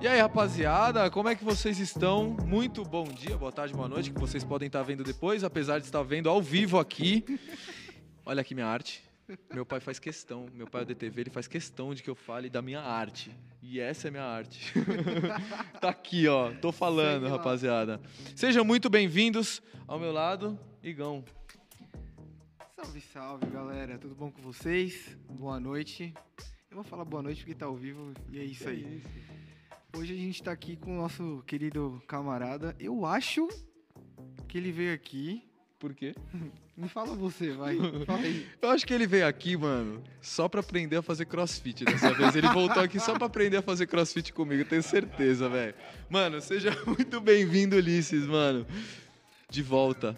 E aí, rapaziada, como é que vocês estão? Muito bom dia, boa tarde, boa noite, que vocês podem estar vendo depois, apesar de estar vendo ao vivo aqui. Olha aqui minha arte. Meu pai faz questão, meu pai é DTV, ele faz questão de que eu fale da minha arte. E essa é minha arte. tá aqui, ó. Tô falando, lá. rapaziada. Sejam muito bem-vindos ao meu lado, Igão. Salve, salve, galera. Tudo bom com vocês? Boa noite. Eu vou falar boa noite porque tá ao vivo e é isso aí. Hoje a gente tá aqui com o nosso querido camarada. Eu acho que ele veio aqui. Por quê? Me fala você, vai. Fala aí. Eu acho que ele veio aqui, mano, só pra aprender a fazer crossfit dessa vez. Ele voltou aqui só pra aprender a fazer crossfit comigo, eu tenho certeza, velho. Mano, seja muito bem-vindo, Ulisses, mano. De volta.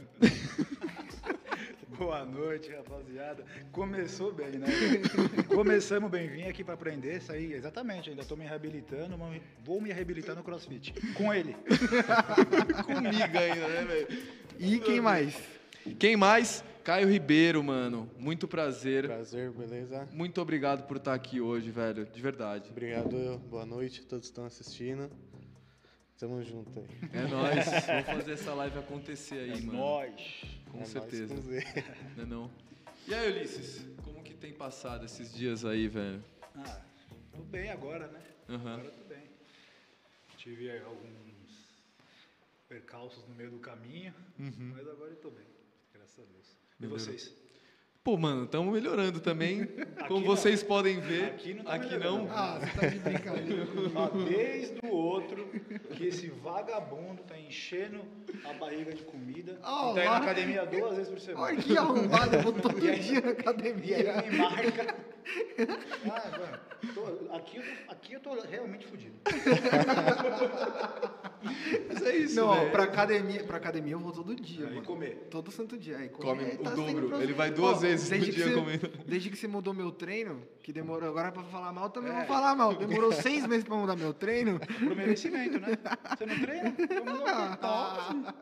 Boa noite, rapaziada. Começou bem, né? Começamos bem, vim aqui pra aprender isso aí. Exatamente, ainda tô me reabilitando, mas vou me reabilitar no CrossFit. Com ele. Comigo ainda, né, velho? E quem mais? Quem mais? Caio Ribeiro, mano. Muito prazer. Prazer, beleza? Muito obrigado por estar aqui hoje, velho. De verdade. Obrigado, boa noite a todos que estão assistindo. Tamo junto aí. É nóis. Vamos fazer essa live acontecer aí, É mano. nóis. Com É nóis certeza. com. Não é não? E aí, Ulisses? Como que tem passado esses dias aí, velho? Ah, tô bem agora, né? Aham. Agora tô bem. Tive aí alguns percalços no meio do caminho, mas agora eu tô bem. Graças a Deus. E vocês? Pô, mano, estamos melhorando também. Como não. vocês podem ver, Aqui não tá aqui não. Ah, você tá de brincadeira. Ah, desde o outro que esse vagabundo tá enchendo a barriga de comida Ah, e tá indo lá. na academia duas vezes por semana. Olha que arrombado, eu vou todo dia na E aí academia. me marca. Ah, mano, tô- aqui, eu tô, aqui eu tô realmente fudido. Mas é isso, Não, ó, velho. pra academia, pra academia eu vou todo dia, mano. comer. Todo santo dia. Aí Come comer, o tá dobro. Ele vai duas vezes no desde que dia você- comendo. Desde que você mudou meu treino, que demorou agora pra falar mal, também É. vou falar mal. Demorou seis meses pra mudar meu treino. Pro merecimento, né? Você não treina? Vamos lá. Toma.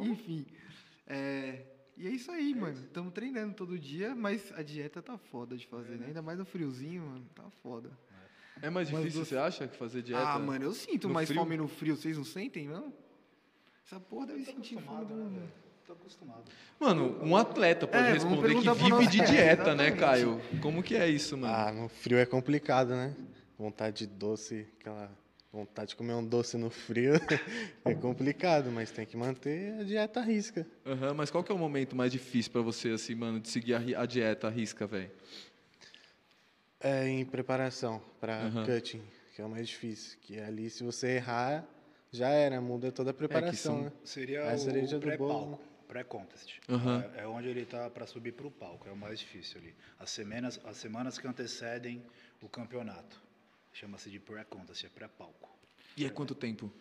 Enfim. é, E é isso aí, mano. Estamos treinando todo dia, mas a dieta tá foda de fazer, né? Ainda mais no friozinho, mano. Tá foda. É mais Mas difícil, você- você acha, que fazer dieta? Ah, mano, eu sinto mais frio? fome no frio. Vocês não sentem, não? Essa porra deve sentir fome do né, velho? Tô acostumado. Mano, um atleta pode É, responder que vive de nós. É, dieta, né. Caio? Como que é isso, mano? Ah, no frio é complicado, né? Vontade de doce, aquela vontade de comer um doce no frio é complicado, mas tem que manter a dieta à risca. Aham, mas qual que é o momento mais difícil pra você, assim, mano, de seguir a, a dieta à risca, velho? É em preparação para Aham. cutting, que é o mais difícil. Que ali, se você errar, já era, muda toda a preparação, são- né? Seria É a o pré-palco, pré-contest. Aham. É, é onde ele tá para subir pro palco, é o mais difícil ali. As semanas, as semanas que antecedem o campeonato. Chama-se de pré-contest, é pré-palco. E é quanto tempo?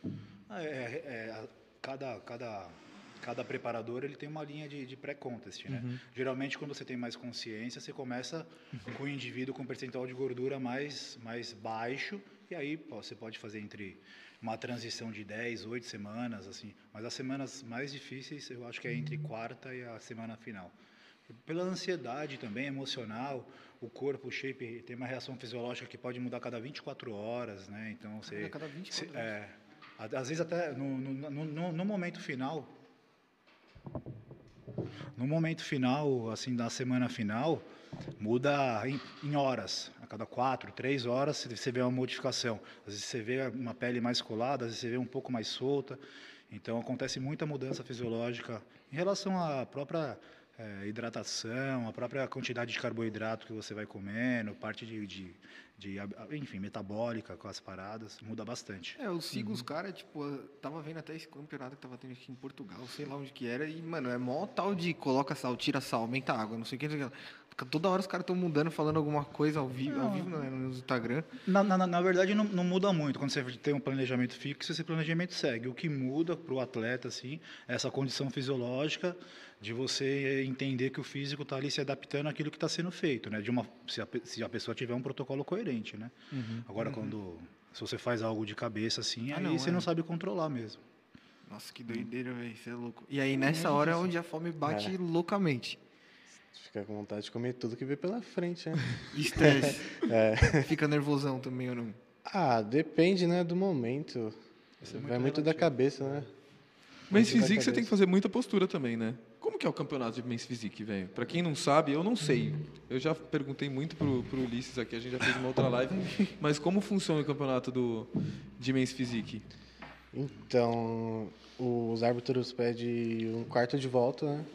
Ah, é- é- é, cada, cada, cada preparador ele tem uma linha de, de pré-contest, né? Uhum. Geralmente, quando você tem mais consciência, você começa com o indivíduo com um percentual de gordura mais, mais baixo, e aí pô, você pode fazer entre uma transição de 10, 8 semanas, assim. Mas as semanas mais difíceis, eu acho que é entre quarta e a semana final. Pela ansiedade também, emocional, o corpo, o shape, tem uma reação fisiológica que pode mudar a cada 24 horas, né? Então, você... a cada 24 se- horas. é, às vezes até no, no, no- no- momento final, no momento final, assim, da semana final, muda em, em horas. A cada quatro, três horas você vê uma modificação. Às vezes você vê uma pele mais colada, às vezes você vê um pouco mais solta. Então acontece muita mudança fisiológica em relação à própria eh, hidratação, a própria quantidade de carboidrato que você vai comendo, parte de, de, de, enfim, metabólica com as paradas, muda bastante. É, eu sigo os caras, tipo, tava vendo até esse campeonato que tava tendo aqui em Portugal, sei lá onde que era, e, mano, é mó tal de coloca sal, tira sal, aumenta a água, não sei o que, não sei o que. Toda hora os caras estão mudando, falando alguma coisa ao vivo, ao vivo não, é no Instagram. Na, na, na verdade, não, não muda muito. Quando você tem um planejamento fixo, esse planejamento segue. O que muda para o atleta, assim, é essa condição fisiológica de você entender que o físico está ali se adaptando àquilo que está sendo feito, né? De uma, se, a, se a pessoa tiver um protocolo coerente, né? Agora, quando se você faz algo de cabeça assim, Ah, aí não, você é. não sabe controlar mesmo. Nossa, que doideira, velho, isso é louco. E aí, nessa hora é onde a fome bate É. loucamente. Fica com vontade de comer tudo que vê pela frente, né? Estresse. É. Fica nervosão também ou não? Ah, depende, né, do momento. Isso é muito Vai muito da relativo. cabeça, né? Da Physique você tem que fazer muita postura também, né? Como que é o campeonato de Men's Physique, velho? Pra quem não sabe, eu não sei. Eu já perguntei muito pro, pro Ulisses aqui, a gente já fez uma outra live. Mas como funciona o campeonato do, de Men's Physique? Então, os árbitros pedem um quarto de volta, né?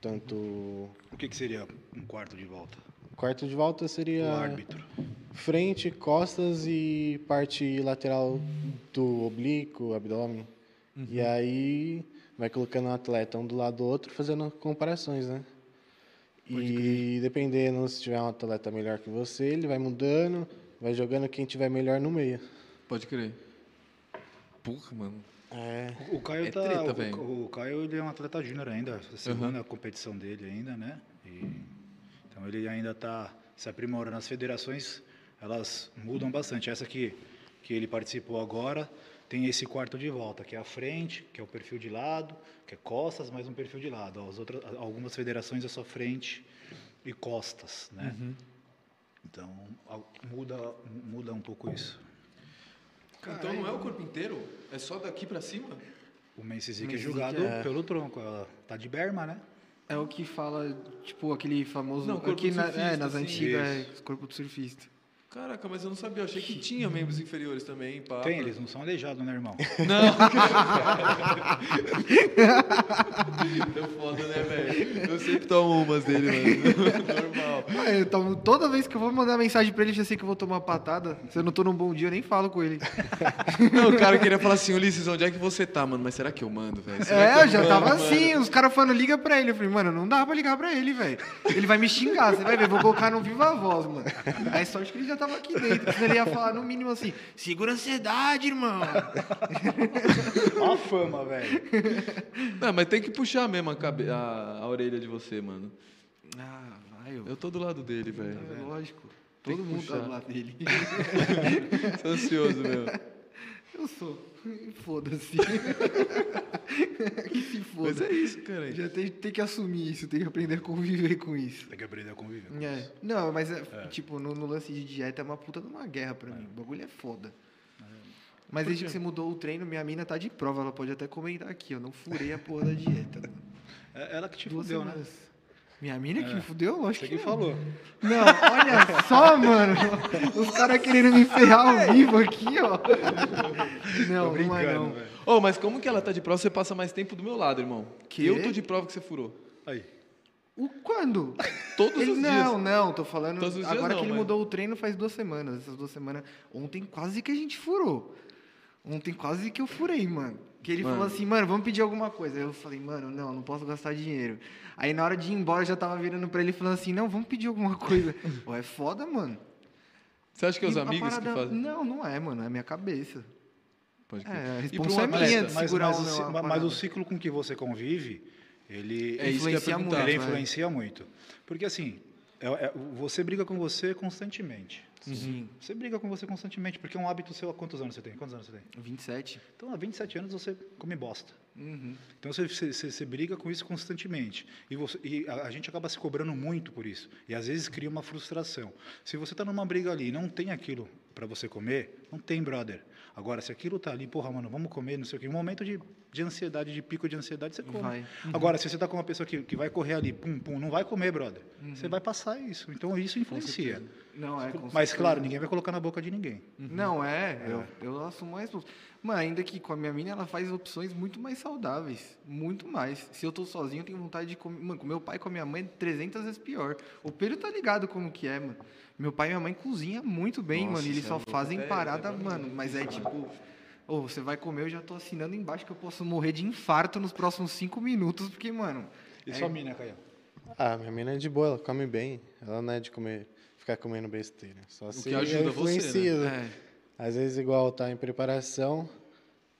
Tanto. O que, que seria um quarto de volta? Quarto de volta seria O árbitro. frente, costas e parte lateral do oblíquo, abdômen. E aí vai colocando o atleta um do lado do outro, fazendo comparações, né? E dependendo se tiver um atleta melhor que você, ele vai mudando, vai jogando quem tiver melhor no meio. Pode crer. Porra, mano. É. O Caio É tá. treta, o- o, Caio ele é um atleta júnior ainda, a segunda competição dele ainda, né? E, então ele ainda está se aprimorando. As federações elas mudam bastante. Essa que que ele participou agora tem esse quarto de volta, que é a frente, que é o perfil de lado, que é costas, mais um perfil de lado. As outras, algumas federações é só frente e costas, né? Uhum. Então muda muda um pouco isso. Então não é o corpo inteiro? É só daqui pra cima? O Men's Physique é julgado é- pelo tronco. Ela tá de berma, né? É o que fala, tipo, aquele famoso. Não, corpo aqui na- surfista, é, nas assim. antigas, é, Isso. corpo de surfista. Caraca, mas eu não sabia. Eu achei que tinha membros inferiores também. Pá, Tem, eles não são aleijados, né, irmão? Deu foda, né, velho? Eu sempre tomo umas dele, mano. Normal. Ah, eu tomo- toda vez que eu vou mandar mensagem pra ele, já sei que eu vou tomar uma patada. Se eu não tô num bom dia, eu nem falo com ele. Não, o cara queria falar assim, Ulisses, onde é que você tá, mano? Mas será que eu mando, velho? É, eu já mando, tava mano? assim, os caras falando, liga pra ele. Eu falei, mano, não dá pra ligar pra ele, velho. Ele vai me xingar, você vai ver, vou colocar no viva voz, mano. Aí sorte que ele já tava aqui dentro, senão ele ia falar no mínimo assim, segura a ansiedade, irmão. Ó a fama, velho. Não, mas tem que puxar mesmo a, cabe... a... a orelha de você, mano. Ah, vai, eu. Eu tô do lado dele, velho. É lógico. Todo mundo tá puxar. do lado dele. Tô ansioso, meu. Eu sou. Foda-se. que se Mas foda. é isso, cara. Já tem, tem que assumir isso, tem que aprender a conviver com isso. Tem que aprender a conviver. com É. isso. Não, mas é, tipo, no, no lance de dieta é uma puta de uma guerra pra mim. O bagulho é foda. Mas desde que você mudou o treino, minha mina tá de prova. Ela pode até comentar aqui, eu não furei a porra da dieta. mano. É ela que te Duas fudeu, né? Minha mina que É. me fudeu? Lógico Você que não. falou. Não, olha só, mano. Os caras querendo me ferrar ao vivo aqui, ó. Não, não é brincando, não. velho. Ô, mas como que ela tá de prova, você passa mais tempo do meu lado, irmão? Que? Eu tô de prova que você furou. Aí. O quando? Todos Ele- os não, dias. não, tô falando. Todos os dias agora não, que ele mas- mudou o treino faz duas semanas. Essas duas semanas. Ontem quase que a gente furou. Ontem quase que eu furei, mano. Que ele Mano. falou assim, mano, vamos pedir alguma coisa. Aí eu falei, mano, não, não posso gastar dinheiro. Aí na hora de ir embora eu já tava virando pra ele falando assim, não, vamos pedir alguma coisa. Pô, é foda, mano. Você acha que é os E amigos que parada- fazem? Não, não é, mano. É a minha cabeça. Pode crer. É, a E responsa é minha de Mas, segurar mas, o o, meu- mas parada. o ciclo com que você convive, ele, É que Influencia muito, ele é. influencia muito. Porque assim, é- é- você briga com você constantemente. Sim. Você briga com você constantemente, porque é um hábito seu. Há quantos anos você tem? Quantos anos você tem? 27. Então, há 27 anos você come bosta. Uhum. Então você, você, você- briga com isso constantemente. E, você- e a, a gente acaba se cobrando muito por isso. E às vezes cria uma frustração. Se você está numa briga ali e não tem aquilo para você comer, não tem, brother. Agora, se aquilo tá ali, porra, mano, vamos comer, não sei o quê. Um momento de, de ansiedade, de pico de ansiedade, você come. Vai. Agora, se você tá com uma pessoa que, que vai correr ali, pum, pum, não vai comer, brother. Você vai passar isso. Então isso influencia. Não, é. com Mas, claro, ninguém vai colocar na boca de ninguém. Não, é, Eu, eu assumo a resposta. Mano, ainda que com a minha mina, ela faz opções muito mais saudáveis. Muito mais. Se eu tô sozinho, eu tenho vontade de comer. Mano, com meu pai e com a minha mãe, é 300 vezes pior. O Pedro tá ligado como que é, mano. Meu pai e minha mãe cozinham muito bem, Nossa, mano. E eles é só louco. fazem É, parada, é mano. Mas é tipo. Ô, você vai comer, eu já tô assinando embaixo que eu posso morrer de infarto nos próximos cinco minutos, porque, mano. E sua mina, Caio? Ah, minha mina é de boa, ela come bem. Ela não é de comer, ficar comendo besteira. Só se que ajuda você, né? É. Às vezes, igual tá em preparação,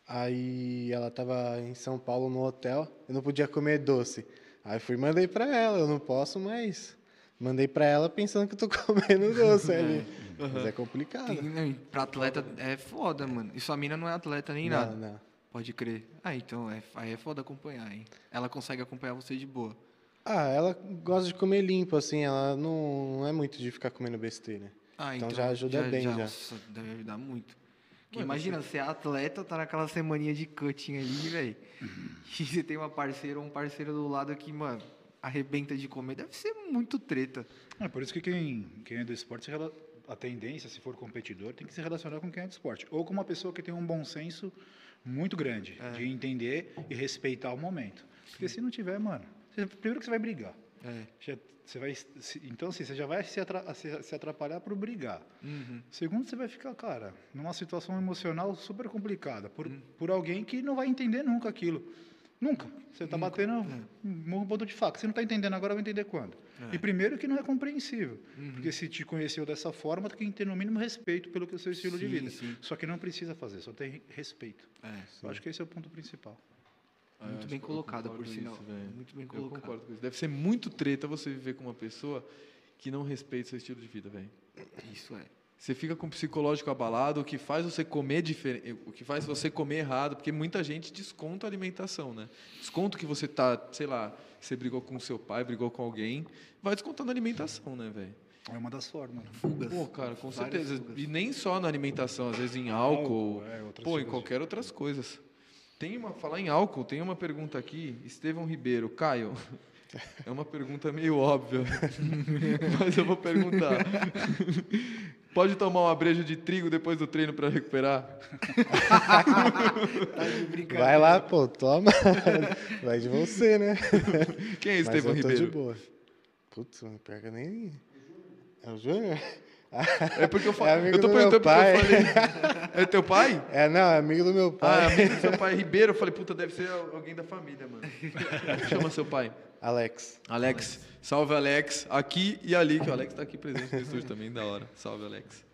aí ela tava em São Paulo no hotel, eu não podia comer doce. Aí fui e mandei pra ela, eu não posso mais. Mandei pra ela pensando que eu tô comendo doce ali. Mas é complicado. Tem, não, pra atleta é foda, mano. E sua mina não é atleta nem Não, nada. não. Pode crer. Ah, então é, aí é foda acompanhar, hein? Ela consegue acompanhar você de boa. Ah, ela gosta de comer limpo, assim, ela não, não é muito de ficar comendo besteira. Ah, Então já ajuda bem, já. Nossa, deve ajudar muito. Mano, imagina, você é atleta, tá naquela semaninha de cutting ali, velho. E você tem uma parceira ou um parceiro do lado que, mano, arrebenta de comer. Deve ser muito treta. É por isso que quem, quem é do esporte, se a tendência, se for competidor, tem que se relacionar com quem é do esporte. Ou com uma pessoa que tem um bom senso muito grande, É. de entender e respeitar o momento. Porque se não tiver, mano, você- primeiro que você vai brigar. É. Já- você vai, se- então, assim, você já vai se, atra- se- se atrapalhar por brigar. Uhum. Segundo, você vai ficar, cara, numa situação emocional super complicada, por, por alguém que não vai entender nunca aquilo. Nunca. Você está batendo um ponto de faca. Você não está entendendo agora, vai entender quando. E primeiro que não é compreensível. Porque se te conheceu dessa forma, tem que ter no mínimo respeito pelo que é o seu estilo de Sim, vida. sim. Só que não precisa fazer, só tem respeito. É. Eu acho que esse é o ponto principal. Eu Muito bem eu colocado, por sinal. isso. Muito bem Eu colocado. concordo com isso. Deve ser muito treta você viver com uma pessoa que não respeita seu estilo de vida, velho. Isso é. Você fica com o psicológico abalado, o que faz você comer diferente, o que faz você comer errado, porque muita gente desconta a alimentação, né? Desconta que você tá, sei lá, você brigou com seu pai, brigou com alguém, vai descontando a alimentação, né, velho? É uma das formas. né? Fugas. Pô, cara, com Várias certeza. fugas. E nem só na alimentação, às vezes em álcool, Álcool, é, pô, em qualquer outras coisas. Tem uma, falar em álcool, tem uma pergunta aqui, Estevão Ribeiro, Caio. É uma pergunta meio óbvia, mas eu vou perguntar. Pode tomar uma breja de trigo depois do treino para recuperar? Tá. Vai lá, pô, toma. Vai de você, né? Quem é eu tô de Ribeiro? boa. Putz, não pega nem. É o Júnior? É porque eu É falei. amigo eu tô perguntando porque eu pai. falei. É teu pai? É, não, é amigo do meu Ah, pai. amigo do seu pai Ribeiro. Eu falei, puta, deve ser alguém da família, mano. Chama seu pai. Alex. Alex. Salve, Alex. Aqui e ali, que o Alex tá aqui presente no estúdio também, da hora. Salve, Alex.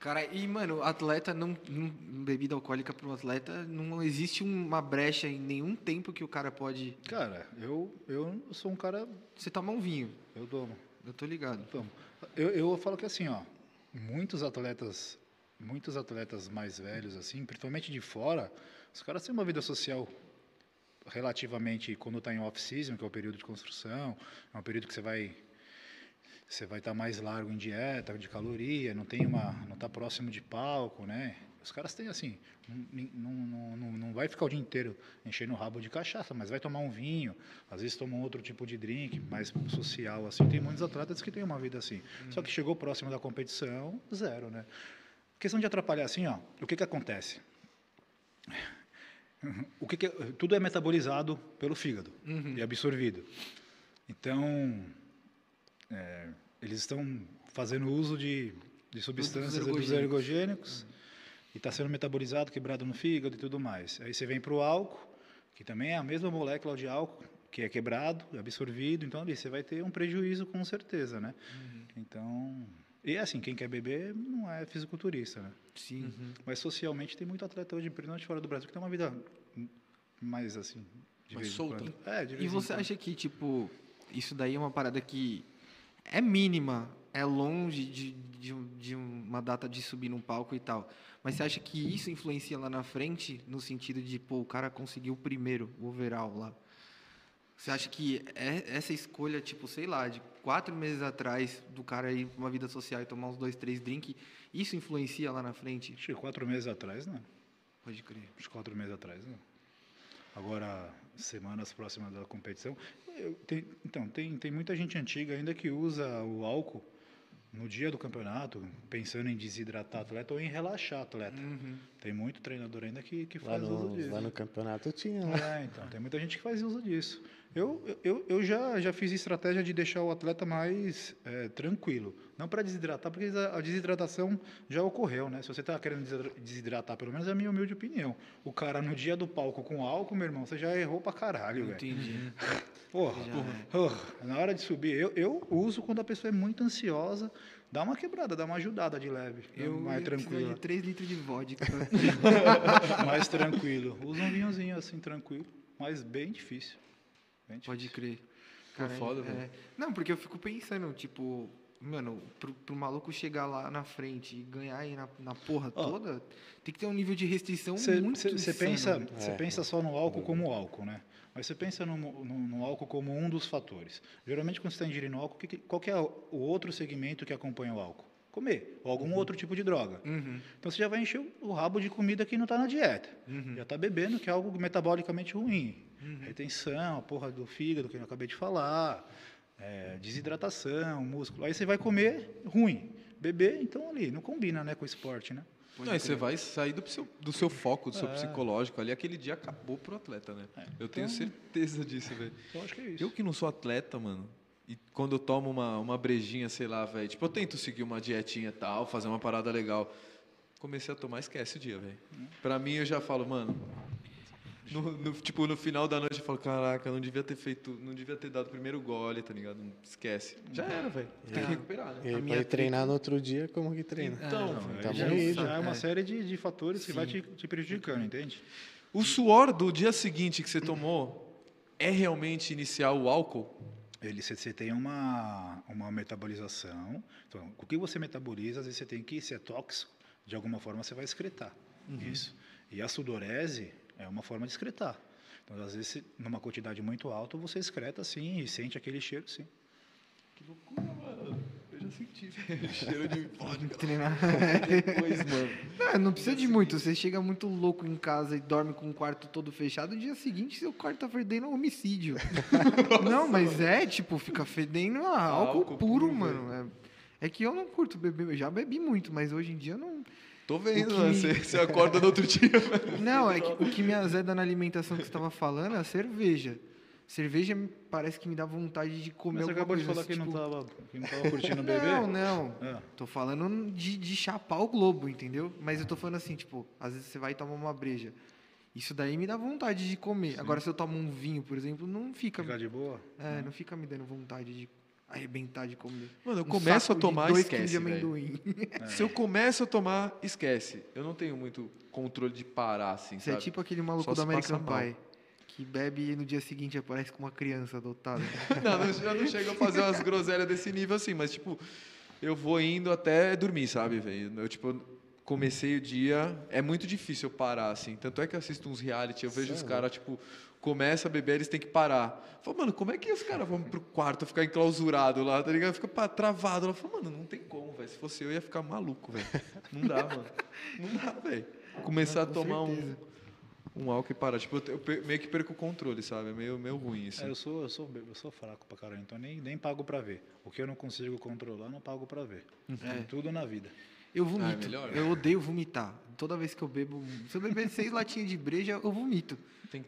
Cara, e, mano, atleta não, não. Bebida alcoólica pro atleta, não existe uma brecha em nenhum tempo que o cara pode. Cara, eu, eu sou um cara. Você toma um vinho. Eu tomo. Eu tô ligado. tomo. Eu, eu falo que assim, ó, muitos atletas, muitos atletas mais velhos, assim, principalmente de fora, os caras têm uma vida social relativamente quando está em off-season, que é o período de construção, é um período que você vai você vai estar mais largo em dieta, de caloria, não tem uma, não está próximo de palco, né? Os caras têm assim, não, não, não, não vai ficar o dia inteiro enchendo o rabo de cachaça, mas vai tomar um vinho, às vezes toma outro tipo de drink, mais social, assim. Tem muitos atletas que têm uma vida assim. Só que chegou próximo da competição, zero, né? Questão de atrapalhar assim, ó, o que que acontece? O que que é- tudo é metabolizado pelo fígado e absorvido. Então, é, eles estão fazendo uso de, de substâncias ergogênicos. ergogênicos e está sendo metabolizado, quebrado no fígado e tudo mais. Aí você vem para o álcool, que também é a mesma molécula de álcool, que é quebrado, absorvido, então ali você vai ter um prejuízo com certeza, né? Então, e assim, quem quer beber não é fisiculturista, né? Sim. Mas socialmente tem muito atleta hoje, principalmente fora do Brasil, que tem uma vida mais assim, de Mais solta. É, de vez E você acha que, tipo, isso daí é uma parada que é mínima, é longe de, de, de uma data de subir num palco e tal. Mas você acha que isso influencia lá na frente, no sentido de, pô, o cara conseguiu o primeiro, o overall lá? Você acha que é- essa escolha, tipo, sei lá, de quatro meses atrás, do cara ir pra uma vida social e tomar uns dois, três drinks, isso influencia lá na frente? Acho que quatro meses atrás, não. Pode crer. Acho que quatro meses atrás, não. Agora, semanas próximas da competição. eu- tem- então, tem, tem muita gente antiga ainda que usa o álcool no dia do campeonato, pensando em desidratar atleta ou em relaxar atleta. Tem muito treinador ainda que, que faz uso no, disso. lá no campeonato tinha, né? É, então, tem muita gente que faz uso disso. Eu, eu, eu já, já fiz estratégia de deixar o atleta mais é, tranquilo. Não para desidratar, porque a desidratação já ocorreu, né? Se você está querendo desidra- desidratar, pelo menos é a minha humilde opinião. O cara no dia do palco com álcool, meu irmão, você já errou pra caralho, velho. Entendi. Porra, Já porra, porra, na hora de subir, eu, eu uso quando a pessoa é muito ansiosa, dá uma quebrada, dá uma ajudada de leve, Eu mais tranquilo. de 3 litros de vodka. mais tranquilo. Usa um vinhozinho assim, tranquilo, mas bem difícil. Pode crer. Pô, foda, é. velho. Não, porque eu fico pensando, tipo, mano, pro, pro maluco chegar lá na frente e ganhar aí na, na porra Ó. toda, tem que ter um nível de restrição Você muito você pensa, É. pensa só no álcool como álcool, né? Mas você pensa no, no, no álcool como um dos fatores. Geralmente, quando você está ingerindo álcool, que qual que é o outro segmento que acompanha o álcool? comer. Ou algum outro tipo de droga. Uhum. Então você já vai encher o rabo de comida que não está na dieta. Já está bebendo, que é algo metabolicamente ruim. Retenção, a porra do fígado, que eu acabei de falar. é, desidratação, músculo. Aí você vai comer ruim. Beber, então ali, não combina né, com o esporte, né? Não, aí você vai sair do seu, do seu foco, do seu É. psicológico ali. Aquele dia acabou pro atleta, né? Eu tenho então- certeza disso, velho. Eu acho que é isso. Eu que não sou atleta, mano, e quando eu tomo uma, uma brejinha, sei lá, velho, tipo, eu tento seguir uma dietinha e tal, fazer uma parada legal. Comecei a tomar, esquece o dia, velho. Pra mim, eu já falo, mano. No, no- tipo, no final da noite eu falo, caraca, não devia ter feito, não devia ter dado o primeiro gole, tá ligado? Esquece. Já era, velho. Tem que recuperar, né? E A aí, minha pra treinar no outro dia, como que treina? Então, Não, velho, tá já, já é uma É. série de, de fatores que vai te, te prejudicando, entende? o suor do dia seguinte que você tomou é realmente iniciar o álcool? Ele, você, você tem uma, uma metabolização. Então, o que você metaboliza, às vezes você tem que, se é tóxico, de alguma forma você vai excretar. Isso. E a sudorese é uma forma de excretar. Então, às vezes, numa quantidade muito alta, você excreta sim e sente aquele cheiro sim. Que loucura, mano. Eu já senti. Cheiro de vodka. Treinar. Depois, mano. Não, não precisa de muito. Você chega muito louco em casa e dorme com o quarto todo fechado, no dia seguinte seu quarto tá fedendo a homicídio. não, mas é, tipo, fica fedendo a álcool, Álcool puro, puro, mano. É, é que eu não curto beber, eu já bebi muito, mas hoje em dia eu não. Tô vendo, O que me- Você, você acorda no outro dia. Não, é que o que me azeda na alimentação que você tava falando é a cerveja. Cerveja parece que me dá vontade de comer Mas você alguma acabou de falar que, tipo, não tava, que não tava curtindo beber? Não, não. Ah, Tô falando de, de chapar o globo, entendeu? Mas eu tô falando assim, tipo, às vezes você vai tomar uma breja. Isso daí me dá vontade de comer. Agora, se eu tomo um vinho, por exemplo, não fica. ficar de boa? É, não fica me dando vontade de arrebentar de comer. Mano, eu Um começo a tomar, dois esquece, de amendoim. Se eu começo a tomar, esquece. Eu não tenho muito controle de parar, assim, Você é sabe? tipo aquele maluco Só do American. Pie. Que bebe e no dia seguinte aparece com uma criança adotada. Não, eu não chego a fazer umas groselhas desse nível assim, mas, tipo, eu vou indo até dormir, sabe, velho? Eu, tipo, comecei o dia, é muito difícil eu parar, assim. Tanto é que eu assisto uns reality, eu vejo os caras, tipo, começa a beber, eles têm que parar. Eu falo, mano, como é que os caras vão pro quarto ficar enclausurado lá, tá ligado? Fica travado. Eu falo, mano, não tem como, velho. Se fosse eu, ia ficar maluco, velho. Não dá, mano. Não dá, velho. Começar a Com tomar um, certeza. um álcool e parar. Tipo, eu, eu meio que perco o controle, sabe? É meio, meio ruim isso. É, eu, sou, eu, sou, eu sou fraco pra caralho, então nem, nem pago pra ver. O que eu não consigo controlar, não pago pra ver. É. Tudo na vida. Eu vomito. Ah, é melhor? Eu odeio vomitar. Toda vez que eu bebo. Se eu beber seis latinhas de breja, eu vomito.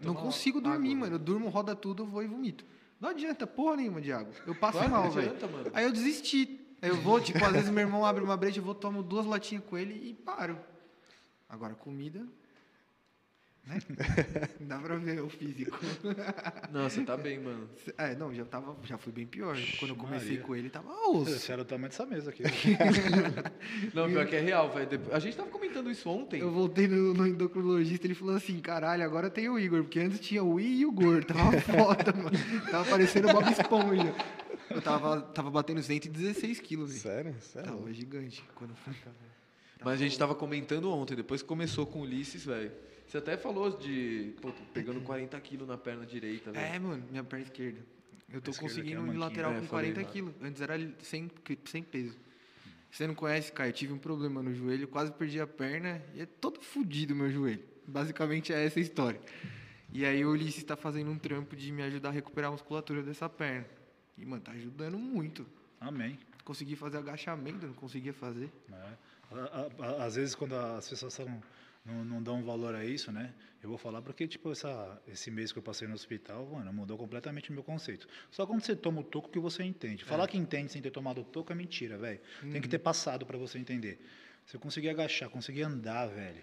Não consigo dormir, água, mano. Eu durmo, roda tudo, eu vou e vomito. Não adianta porra nenhuma de água. Eu passo Claro mal, não velho. adianta, mano. Aí eu desisti. Aí eu vou, tipo, às vezes meu irmão abre uma breja, eu vou, tomo duas latinhas com ele e paro. Agora, comida. Né? Dá pra ver o físico. Não, você tá bem, mano. É, não, já, tava, já foi bem pior. Quando eu comecei Maria. com ele, tava Esse osso. era o tamanho dessa mesa aqui. Não, pior que é real, velho. A gente tava comentando isso ontem. Eu voltei no, no endocrinologista, ele falou assim, caralho, agora tem o Igor, porque antes tinha o I e o Gor, tava foda, mano. Tava parecendo o Bob Esponja. Eu tava, tava batendo 116 quilos. Sério? Sério? Tava gigante. Quando fui. Mas a gente tava comentando ontem, depois que começou com o Ulisses, velho. Você até falou de, pô, pegando 40 quilos na perna direita, velho. É, mano, minha perna esquerda. Eu tô é conseguindo a ir lateral É, com falei 40 lá. quilos. Antes era 100, qui- 100 peso. Você não conhece, Caio? Eu tive um problema no joelho, quase perdi a perna e é todo fudido meu joelho. Basicamente é essa a história. E aí o Ulisses tá fazendo um trampo de me ajudar a recuperar a musculatura dessa perna. E, mano, tá ajudando muito. Amém. Consegui fazer agachamento, não conseguia fazer. né? A- Às vezes, quando as pessoas não, não dão valor a isso, né? Eu vou falar porque, tipo, essa, esse mês que eu passei no hospital, mano, mudou completamente o meu conceito. Só quando você toma o toco que você entende. Falar que entende sem ter tomado o toco é mentira, velho. Tem que ter passado para você entender. Se eu conseguir agachar, conseguir andar, velho.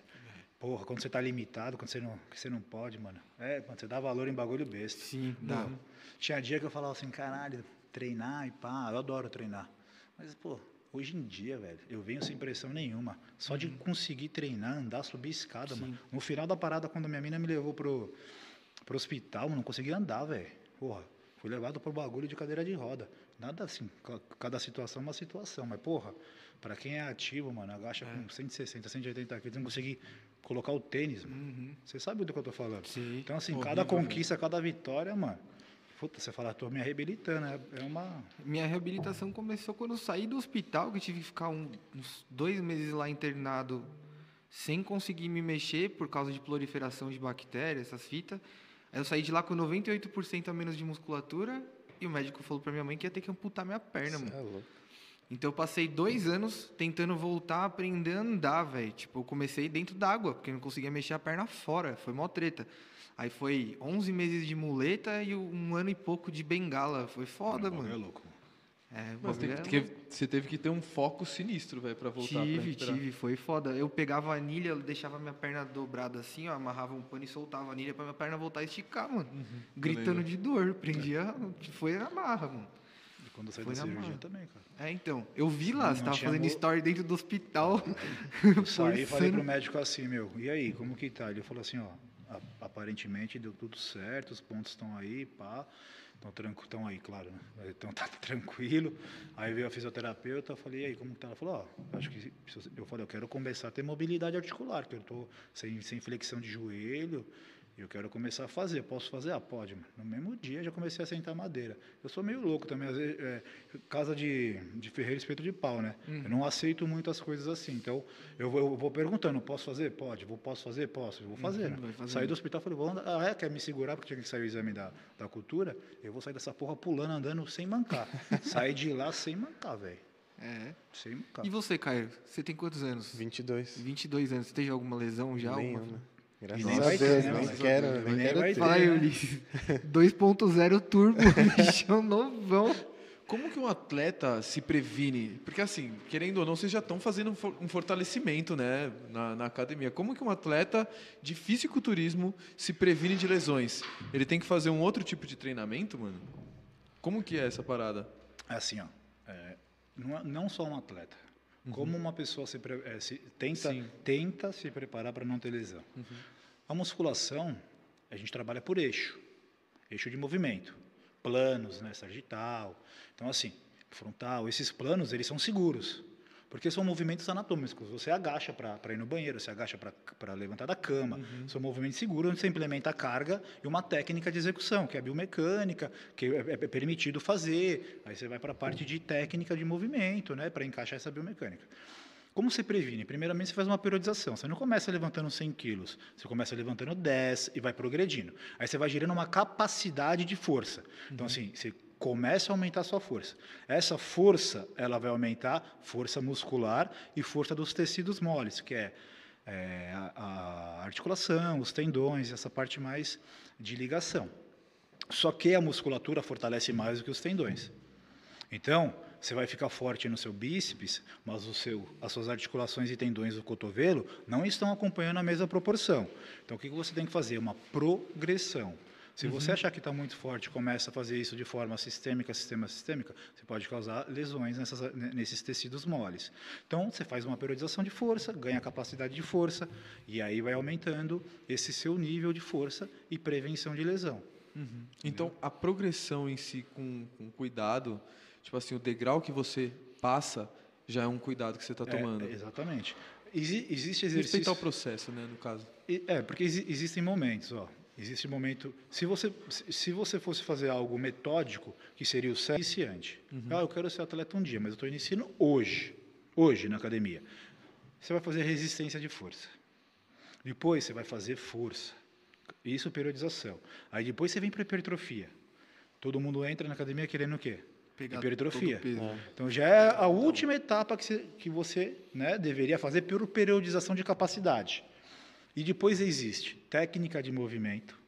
Porra, quando você tá limitado, quando você não, que você não pode, mano. É, quando você dá valor em bagulho besta. Sim, dá. Não. Tinha dia que eu falava assim, caralho, treinar e pá, eu adoro treinar. Mas, pô, hoje em dia, velho, eu venho sem pressão nenhuma. Só de conseguir treinar, andar, subir escada, Sim. mano. No final da parada, quando minha mina me levou pro, pro hospital, não conseguia andar, velho. Porra, fui levado pro bagulho de cadeira de roda. Nada assim, ca- cada situação é uma situação. Mas, porra, pra quem é ativo, mano, agacha com 160, 180 quilos, não conseguir colocar o tênis, mano. Uhum. Você sabe do que eu tô falando. Sim. Então, assim, Horrível, cada velho. conquista, cada vitória, mano. Puta, você fala, tô me reabilitando, é, é uma... Minha reabilitação começou quando eu saí do hospital, que eu tive que ficar um- uns dois meses lá internado sem conseguir me mexer por causa de proliferação de bactérias, essas fitas. Aí eu saí de lá com 98% a menos de musculatura e o médico falou pra minha mãe que ia ter que amputar minha perna, mano. Cê é louco. Então eu passei dois anos tentando voltar a aprender a andar, velho. Tipo, eu comecei dentro d'água, porque eu não conseguia mexer a perna fora. Foi mó treta. Aí foi 11 meses de muleta e um ano e pouco de bengala. Foi foda, o bagulho mano. É louco. É, Mas bagulho tem é você teve que ter um foco sinistro, velho, pra voltar pra Tive, recuperar. tive, foi foda. Eu pegava a anilha, deixava minha perna dobrada assim, ó, amarrava um pano e soltava a anilha pra minha perna voltar a esticar, mano. Gritando lembro. de dor. Prendia, foi na marra, mano. E quando eu saí Foi da cirurgia mão. também, cara. É, então. Eu vi lá, Não você tava fazendo mo- story dentro do hospital. Eu saí e falei pro médico assim, meu, e aí, como que tá? Ele falou assim, ó, aparentemente deu tudo certo, os pontos estão aí, pá, estão tranqu aí, claro, né? Então tá tranquilo. Aí veio a fisioterapeuta, eu falei, e aí, como que tá? Ela falou, ó, acho que eu falei, eu quero começar a ter mobilidade articular, que eu tô sem, sem flexão de joelho, eu quero começar a fazer. Posso fazer? Ah, pode, mano. No mesmo dia já comecei a sentar madeira. Eu sou meio louco também, às vezes, é, casa de, de ferreiro espeto de pau, né? Eu não aceito muitas coisas assim. Então, eu vou, eu vou perguntando, posso fazer? Pode. Vou, posso fazer? Posso. Eu vou fazer, né? vai fazendo. Saí do hospital, falei, vou andar. Ah, é? Quer me segurar porque tinha que sair o exame da, da cultura? Eu vou sair dessa porra pulando, andando sem mancar. Saí de lá sem mancar, velho. É. Sem mancar. E você, Caio? Você tem quantos anos? 22. 22 anos. Você teve alguma lesão já? Nenhuma. Alguma- Graças nem a vai ter, Deus, né, nem quero, Nem nem quero vai ter. ter. Fala aí, né? Ulisses. 2.0 turbo, bichão novão. Como que um atleta se previne? Porque assim, querendo ou não, vocês já estão fazendo um for- fortalecimento, né, na, na academia. Como que um atleta de fisiculturismo se previne de lesões? Ele tem que fazer um outro tipo de treinamento, mano? Como que é essa parada? É assim, ó. é, não, é- não só um atleta. Como uma pessoa se, é, se- tenta, Sim. tenta se preparar para não ter lesão. A musculação, a gente trabalha por eixo. Eixo de movimento. Planos, né? Sagital. Então, assim, frontal, esses planos, eles são seguros. Porque são movimentos anatômicos. Você agacha para ir no banheiro, você agacha para levantar da cama. São movimentos seguros, onde você implementa a carga e uma técnica de execução, que é a biomecânica, que é, é permitido fazer. Aí você vai para a parte de técnica de movimento, né, para encaixar essa biomecânica. Como você previne? Primeiramente, você faz uma periodização. Você não começa levantando 100 quilos. Você começa levantando 10 e vai progredindo. Aí você vai gerando uma capacidade de força. Então, assim, você começa a aumentar a sua força. Essa força, ela vai aumentar força muscular e força dos tecidos moles, que é, é, a, a articulação, os tendões, essa parte mais de ligação. Só que a musculatura fortalece mais do que os tendões. Então, você vai ficar forte no seu bíceps, mas o seu, as suas articulações e tendões do cotovelo não estão acompanhando a mesma proporção. Então, o que você tem que fazer? Uma progressão. Se você achar que está muito forte e começa a fazer isso de forma sistêmica, sistema sistêmica, você pode causar lesões nessas, nesses tecidos moles. Então, você faz uma periodização de força, ganha capacidade de força, e aí vai aumentando esse seu nível de força e prevenção de lesão. Então, a progressão em si com, com cuidado, tipo assim, o degrau que você passa já é um cuidado que você está É, tomando. exatamente. Exi- existe exercício. Respeitar o processo, né, no caso. É, porque exi- existem momentos, ó. Existe momento. Se você, se- você fosse fazer algo metódico, que seria o certo iniciante. Ah, eu quero ser atleta um dia, mas eu estou iniciando hoje. Hoje na academia. Você vai fazer resistência de força. Depois você vai fazer força. Isso periodização. Aí depois você vem para hipertrofia. Todo mundo entra na academia querendo o quê? Pegar hipertrofia. peso. Então já é a última etapa que você, que você né, deveria fazer por periodização de capacidade. E depois existe técnica de movimento,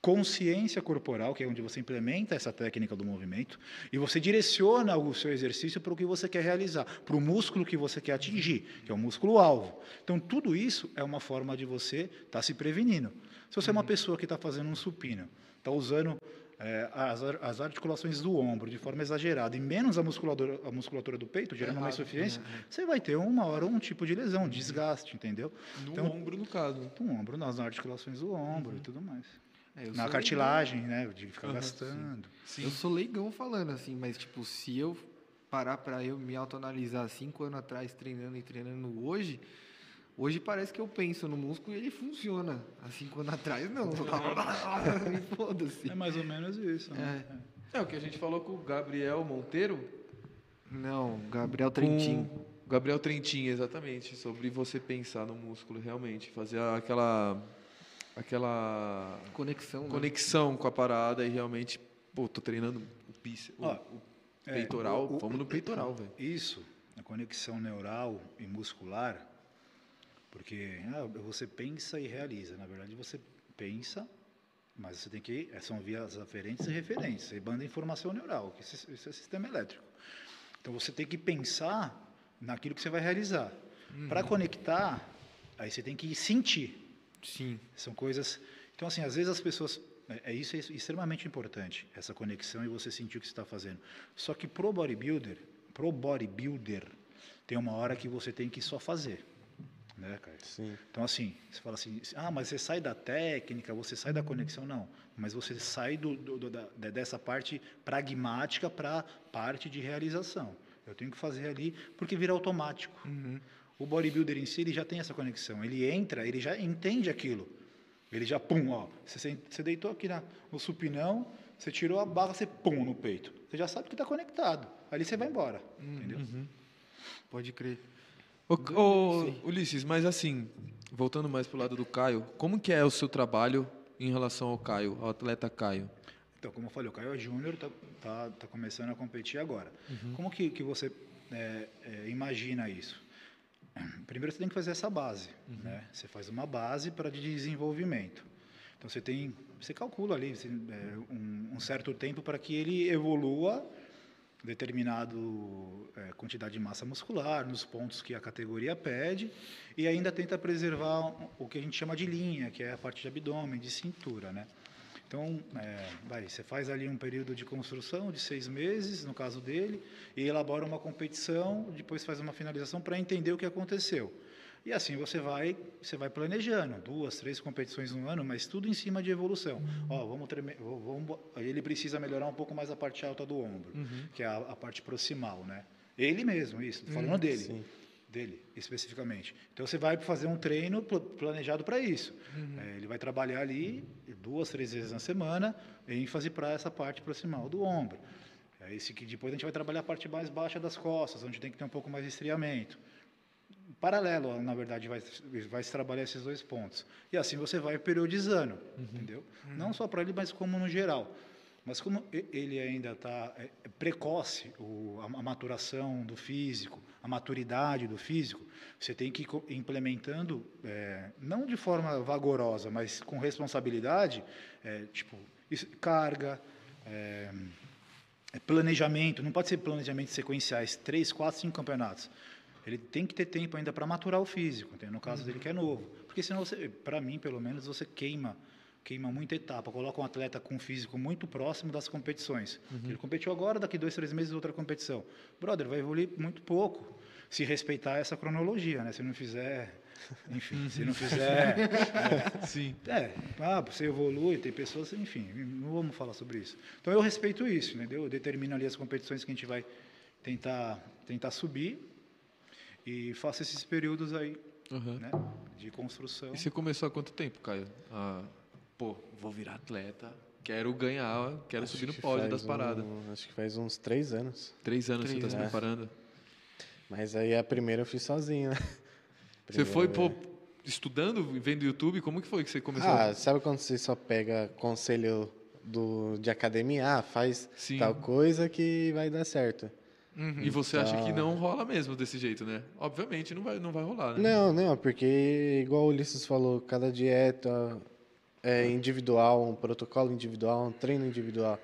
consciência corporal, que é onde você implementa essa técnica do movimento, e você direciona o seu exercício para o que você quer realizar, para o músculo que você quer atingir, que é o músculo-alvo. Então, tudo isso é uma forma de você estar se prevenindo. Se você é uma pessoa que está fazendo um supino, está usando é, as, as articulações do ombro de forma exagerada e menos a musculatura, a musculatura do peito, gerando uma insuficiência, você vai ter uma hora um tipo de lesão, um desgaste, entendeu? No Então- ombro, no caso. do ombro, nas articulações do ombro e tudo mais. É, Na cartilagem, né? De ficar Aham, gastando. Eu sou leigão falando assim, mas tipo, se eu parar pra eu me autoanalisar cinco anos atrás treinando e treinando hoje, Hoje parece que eu penso no músculo e ele funciona. Há cinco anos atrás, não. Foda-se. É mais ou menos isso. Né? É. é o que a gente falou com o Gabriel Monteiro. Não, Gabriel Trentin. Com... Gabriel Trentin, exatamente. Sobre você pensar no músculo, realmente. Fazer aquela. aquela. Conexão. Né? Conexão com a parada e realmente. Pô, tô treinando o bíceps. o, o peitoral. É, o, vamos no peitoral, velho. Isso, a conexão neural e muscular porque ah, você pensa e realiza. Na verdade, você pensa, mas você tem que. Eh, são vias aferentes e referentes. Você manda informação neural, que isso, isso é sistema elétrico. Então você tem que pensar naquilo que você vai realizar. Uhum. Para conectar, aí você tem que sentir. Sim. São coisas. Então, assim, às vezes as pessoas. É, é isso é extremamente importante, essa conexão e você sentir o que você está fazendo. Só que pro bodybuilder, pro bodybuilder, tem uma hora que você tem que só fazer né, cara? Sim. Então, assim, você fala assim, ah, mas você sai da técnica, você sai da conexão, não. Mas você sai do, do, da, dessa parte pragmática para parte de realização. Eu tenho que fazer ali, porque vira automático. Uhum. O bodybuilder em si, ele já tem essa conexão. Ele entra, ele já entende aquilo. Ele já, pum, ó, você, você deitou aqui na, no supinão, você tirou a barra, você pum no peito. Você já sabe que está conectado. Ali você vai embora, uhum. entendeu? Pode crer. Ô, ô, Ulisses, mas assim, voltando mais para o lado do Caio, como que é o seu trabalho em relação ao Caio, ao atleta Caio? Então, como eu falei, o Caio é júnior, está tá, tá começando a competir agora. Uhum. Como que, que você é, é, imagina isso? Primeiro você tem que fazer essa base, uhum. né? Você faz uma base para de desenvolvimento. Então você tem, você calcula ali você, é, um, um certo tempo para que ele evolua determinado é, quantidade de massa muscular nos pontos que a categoria pede e ainda tenta preservar o que a gente chama de linha, que é a parte de abdômen, de cintura, né? Então, é, vai, você faz ali um período de construção de seis meses, no caso dele, e elabora uma competição, depois faz uma finalização para entender o que aconteceu. E assim você vai, você vai planejando, duas, três competições no ano, mas tudo em cima de evolução. Uhum. Ó, vamos, tremer, vamos, ele precisa melhorar um pouco mais a parte alta do ombro, uhum. que é a, a, parte proximal, né? Ele mesmo, isso, falando uhum, dele. Sim. Dele, especificamente. Então você vai fazer um treino planejado para isso. Uhum. É, ele vai trabalhar ali duas, três vezes na semana, ênfase para essa parte proximal do ombro. É esse que depois a gente vai trabalhar a parte mais baixa das costas, onde tem que ter um pouco mais de estriamento paralelo, na verdade, vai, vai se trabalhar esses dois pontos. E assim você vai periodizando, uhum. entendeu? Uhum. Não só para ele, mas como no geral. Mas como ele ainda está é, é precoce, o, a, a, maturação do físico, a maturidade do físico, você tem que ir implementando, é, não de forma vagarosa, mas com responsabilidade, é, tipo, carga, é, é, planejamento, não pode ser planejamento sequenciais, três, quatro, cinco campeonatos ele tem que ter tempo ainda para maturar o físico, no caso uhum. dele que é novo. Porque senão, para mim, pelo menos, você queima queima muita etapa, coloca um atleta com um físico muito próximo das competições. Uhum. Ele competiu agora, daqui dois, três meses outra competição. Brother, vai evoluir muito pouco se respeitar essa cronologia, né? Se não fizer, enfim, se não fizer, é, sim, é, ah, você evolui, tem pessoas, enfim, não vamos falar sobre isso. Então eu respeito isso, entendeu? Eu determino ali as competições que a gente vai tentar tentar subir e faço esses períodos aí uhum. né, de construção. E você começou há quanto tempo, Caio? Ah, pô, vou virar atleta, quero ganhar, quero acho subir no pódio das paradas. Um, acho que faz uns três anos. Três anos três você está se preparando? Mas aí a primeira eu fiz sozinho, né? Você foi pô, estudando, vendo YouTube? Como que foi que você começou? Ah, sabe quando você só pega conselho do, de academia? Ah, faz Sim. tal coisa que vai dar certo. Uhum. E você acha que não rola mesmo desse jeito, né? Obviamente não vai, não vai rolar, né? Não, não, porque igual o Ulisses falou, cada dieta é individual, um protocolo individual, um treino individual.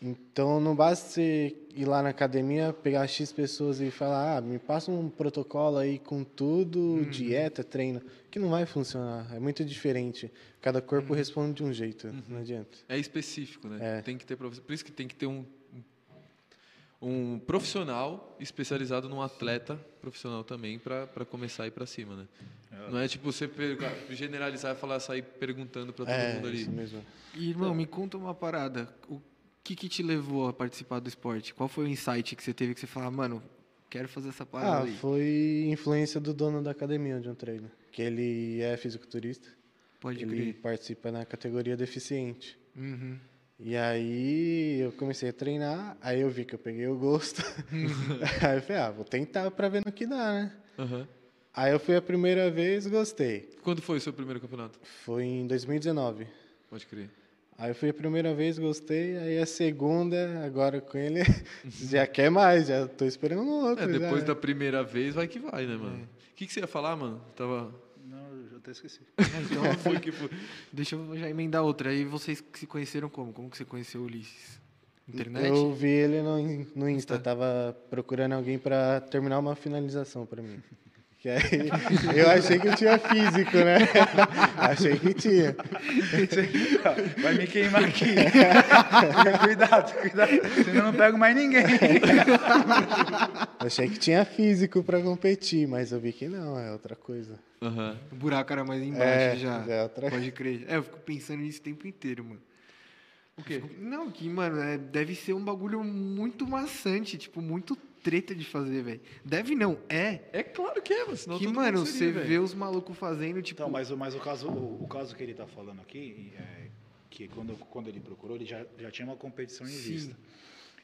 Então não basta você ir lá na academia, pegar X pessoas e falar, ah, me passa um protocolo aí com tudo, uhum. dieta, treino, que não vai funcionar. É muito diferente. Cada corpo uhum. responde de um jeito, uhum. não adianta. É específico, né? É. Tem que ter por isso que tem que ter um um profissional especializado num atleta profissional também para começar a ir para cima, né? É. Não é tipo você generalizar e falar sair perguntando para todo é, mundo ali. Isso mesmo. E, irmão, me conta uma parada. O que, que te levou a participar do esporte? Qual foi o insight que você teve que você falou, mano, quero fazer essa parada Ah, aí. foi influência do dono da academia onde eu treino. Que ele é fisiculturista. Pode ele crer. participa na categoria deficiente. Uhum. E aí eu comecei a treinar, aí eu vi que eu peguei o gosto. aí eu falei, ah, vou tentar pra ver no que dá, né? Aham. Aí eu fui a primeira vez, gostei. Quando foi o seu primeiro campeonato? Foi em 2019. Pode crer. Aí eu fui a primeira vez, gostei. Aí a segunda, agora com ele, já quer mais, já tô esperando um outro. É, depois já. da primeira vez vai que vai, né, mano? O que, que você ia falar, mano? Tava. Eu até esqueci. Então, Foi que foi. deixa eu já emendar outra. Aí vocês se conheceram como? Como que você conheceu o Ulisses? Internet? Eu vi ele no, no Insta, Insta. tava procurando alguém pra terminar uma finalização pra mim. Que aí, eu achei que eu tinha físico, né? achei que tinha. Vai me queimar aqui. cuidado, cuidado. Senão eu não pego mais ninguém. Achei que tinha físico pra competir, mas eu vi que não, é outra coisa. Aham. O buraco era mais embaixo É, já. é outra- Pode crer. É, eu fico pensando nisso o tempo inteiro, mano. O quê? Não, que, mano, é, deve ser um bagulho muito maçante, tipo, muito treta de fazer, velho. Deve não, é. É claro que é, mano. Senão que, todo mano, você vê os malucos fazendo, tipo. Então, mas, o- mas o, caso, o, o caso que ele está falando aqui, é que quando, quando ele procurou, ele já, já tinha uma competição em Sim. vista.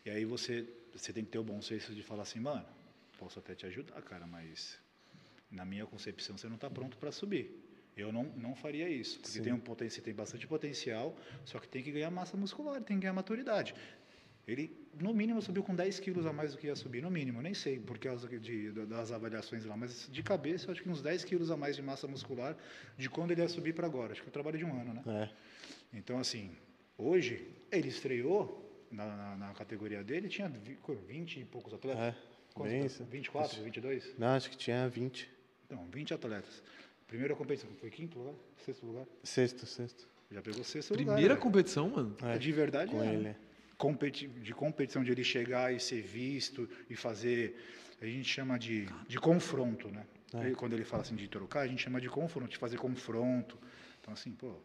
E aí você, você tem que ter o bom senso de falar assim, mano, posso até te ajudar, cara, mas na minha concepção você não está pronto para subir. Eu não, não faria isso, porque Sim. tem, um poten você tem bastante potencial, só que tem que ganhar massa muscular, tem que ganhar maturidade. Ele, no mínimo, subiu com 10 quilos a mais do que ia subir, no mínimo, nem sei por causa de, das avaliações lá, mas de cabeça, eu acho que uns 10 quilos a mais de massa muscular de quando ele ia subir para agora. Acho que é um trabalho de um ano, né? É. Então, assim, hoje, ele estreou na, na, na categoria dele, tinha vi- 20 e poucos atletas. É, Quantos bem atletas? isso. 24, 22? Não, acho que tinha 20. Então, 20 atletas. Primeira competição, foi quinto lugar? Sexto lugar? Sexto, sexto. Já pegou sexto lugar. Primeira velho. competição, mano? É, De verdade, com é, né? ele. De competição de ele chegar e ser visto e fazer a gente chama de, de confronto né É. Quando ele fala assim de trocar a gente chama de confronto de fazer confronto então assim pô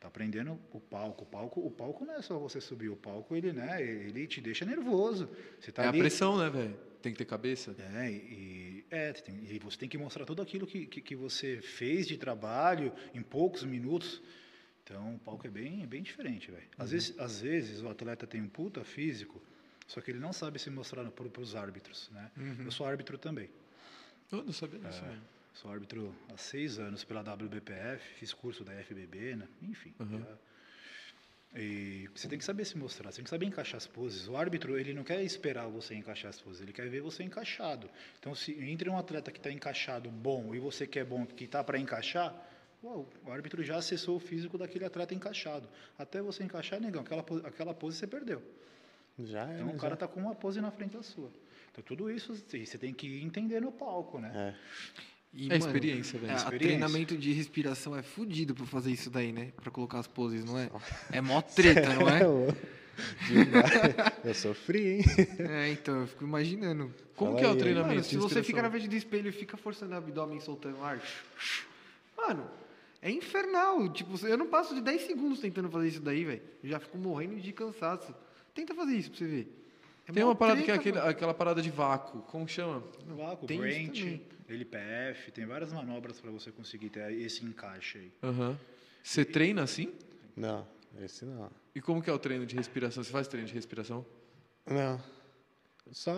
tá aprendendo o palco o palco o palco não é só você subir o palco ele né ele te deixa nervoso você tá é ali a pressão, né, velho? Tem que ter cabeça. é, e, é, tem- e você tem que mostrar tudo aquilo que, que, que você fez de trabalho em poucos minutos. Então, o palco é bem, bem diferente, velho. Às, vezes, às vezes, o atleta tem um puta físico, só que ele não sabe se mostrar para os árbitros, né? Eu sou árbitro também. Eu não sabia disso, É. velho. Sou árbitro há seis anos pela WBPF, fiz curso da FBB, né? Enfim. Uhum. já- E você tem que saber se mostrar, você tem que saber encaixar as poses. O árbitro, ele não quer esperar você encaixar as poses, ele quer ver você encaixado. Então, se entre um atleta que está encaixado bom e você que é bom, que está para encaixar, uau, o árbitro já acessou o físico daquele atleta encaixado. Até você encaixar, negão, aquela, aquela pose você perdeu. Já é. Então, o cara já. está com uma pose na frente da sua. Então, tudo isso você tem que entender no palco, né? É. E, É experiência, velho. é, a Experiência. treinamento de respiração é fudido pra fazer isso daí, né? Pra colocar as poses, não é? É mó treta, não é? Eu sofri, hein? É, então, eu fico imaginando. Como Fala que é o aí, treinamento? Mano, se você fica na frente do espelho e fica forçando o abdômen, soltando ar. Mano, é infernal. Tipo, eu não passo de 10 segundos tentando fazer isso daí, velho. Já fico morrendo de cansaço. Tenta fazer isso pra você ver. É Tem uma parada que é treta, aquele- aquela parada de vácuo. Como que chama? Vácuo, tem Brent. LPF, tem várias manobras para você conseguir ter esse encaixe aí. Aham. Você treina assim? Não, esse não. E como que é o treino de respiração? Você faz treino de respiração? Não. Só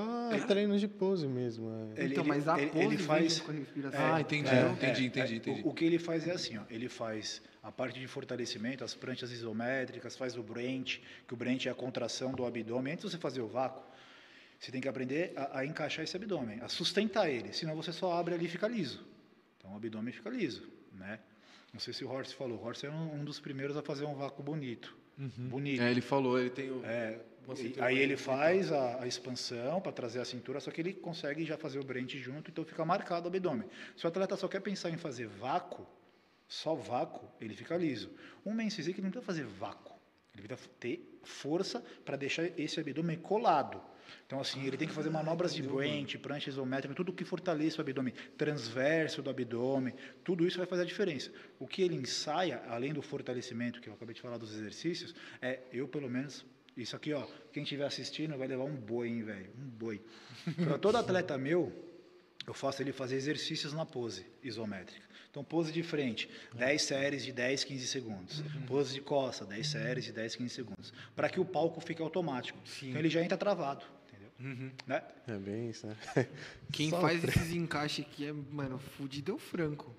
treino de pose mesmo. é. Ele- Então, ele- mas a ele- pose ele faz- com a respiração. Ah, entendi, É, entendi, é, entendi, é, entendi. O, o que ele faz é assim, ó, ele faz a parte de fortalecimento, as pranchas isométricas, faz o Brent, que o Brent é a contração do abdômen. Antes de você fazer o vácuo, você tem que aprender a, a encaixar esse abdômen, a sustentar ele, senão você só abre ali e fica liso. Então o abdômen fica liso, né? Não sei se o Horst falou, o Horst é um, um dos primeiros a fazer um vácuo bonito. Bonito. É, ele falou, ele tem o... É, e- aí ele faz a, a expansão para trazer a cintura, só que ele consegue já fazer o Brent junto, então fica marcado o abdômen. Se o atleta só quer pensar em fazer vácuo, só vácuo, ele fica liso. Um men's physique não precisa fazer vácuo, ele precisa ter força para deixar esse abdômen colado. Então, assim, ele tem que fazer manobras de Brent, prancha isométrica, tudo que fortaleça o abdômen, transverso do abdômen, tudo isso vai fazer a diferença. O que ele ensaia, além do fortalecimento, que eu acabei de falar dos exercícios, é, eu pelo menos, Isso aqui, ó, quem estiver assistindo vai levar um boi, hein, velho? Um boi. Para todo atleta meu, eu faço ele fazer exercícios na pose isométrica. Então, pose de frente, 10 séries de 10, 15 segundos. Pose de costa, 10 séries de 10, 15 segundos. Para que o palco fique automático. Então, ele já entra travado, entendeu? Né? É bem isso, né? Quem Só faz esses encaixes aqui é, mano, fudido é o Franco.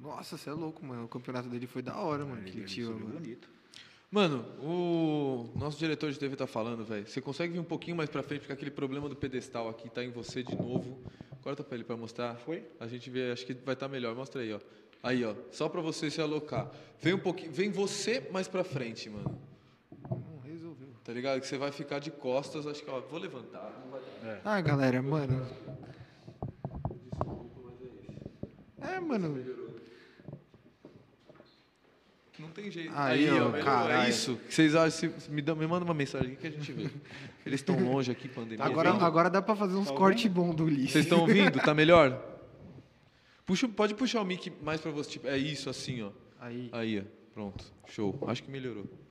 Nossa, você é louco, mano. O campeonato dele foi da hora, mano. Ele, Que ele subiu mano. bonito. Mano, o nosso diretor de TV tá falando, velho. Você consegue vir um pouquinho mais pra frente, porque aquele problema do pedestal aqui tá em você de novo. Corta pra ele pra mostrar. Foi? A gente vê, acho que vai estar melhor. Mostra aí, ó. Aí, ó. Só pra você se alocar. Vem um pouquinho, vem você mais pra frente, mano. Tá ligado? Que você vai ficar de costas, acho que, ó, vou levantar. Dar. Ah, galera, mano. É, mano. Não tem jeito. Aí, ó, caralho. É isso. Vocês acham? Me, dá, me manda uma mensagem aqui que a gente vê. Eles estão longe aqui, pandemia. Agora, agora dá pra fazer uns Tá cortes bons do Ulisses. Vocês estão ouvindo? Tá melhor? Puxa, pode puxar o mic mais pra você. Tipo, é isso, assim, ó. Aí. Aí, ó. Pronto. Show. Acho que melhorou.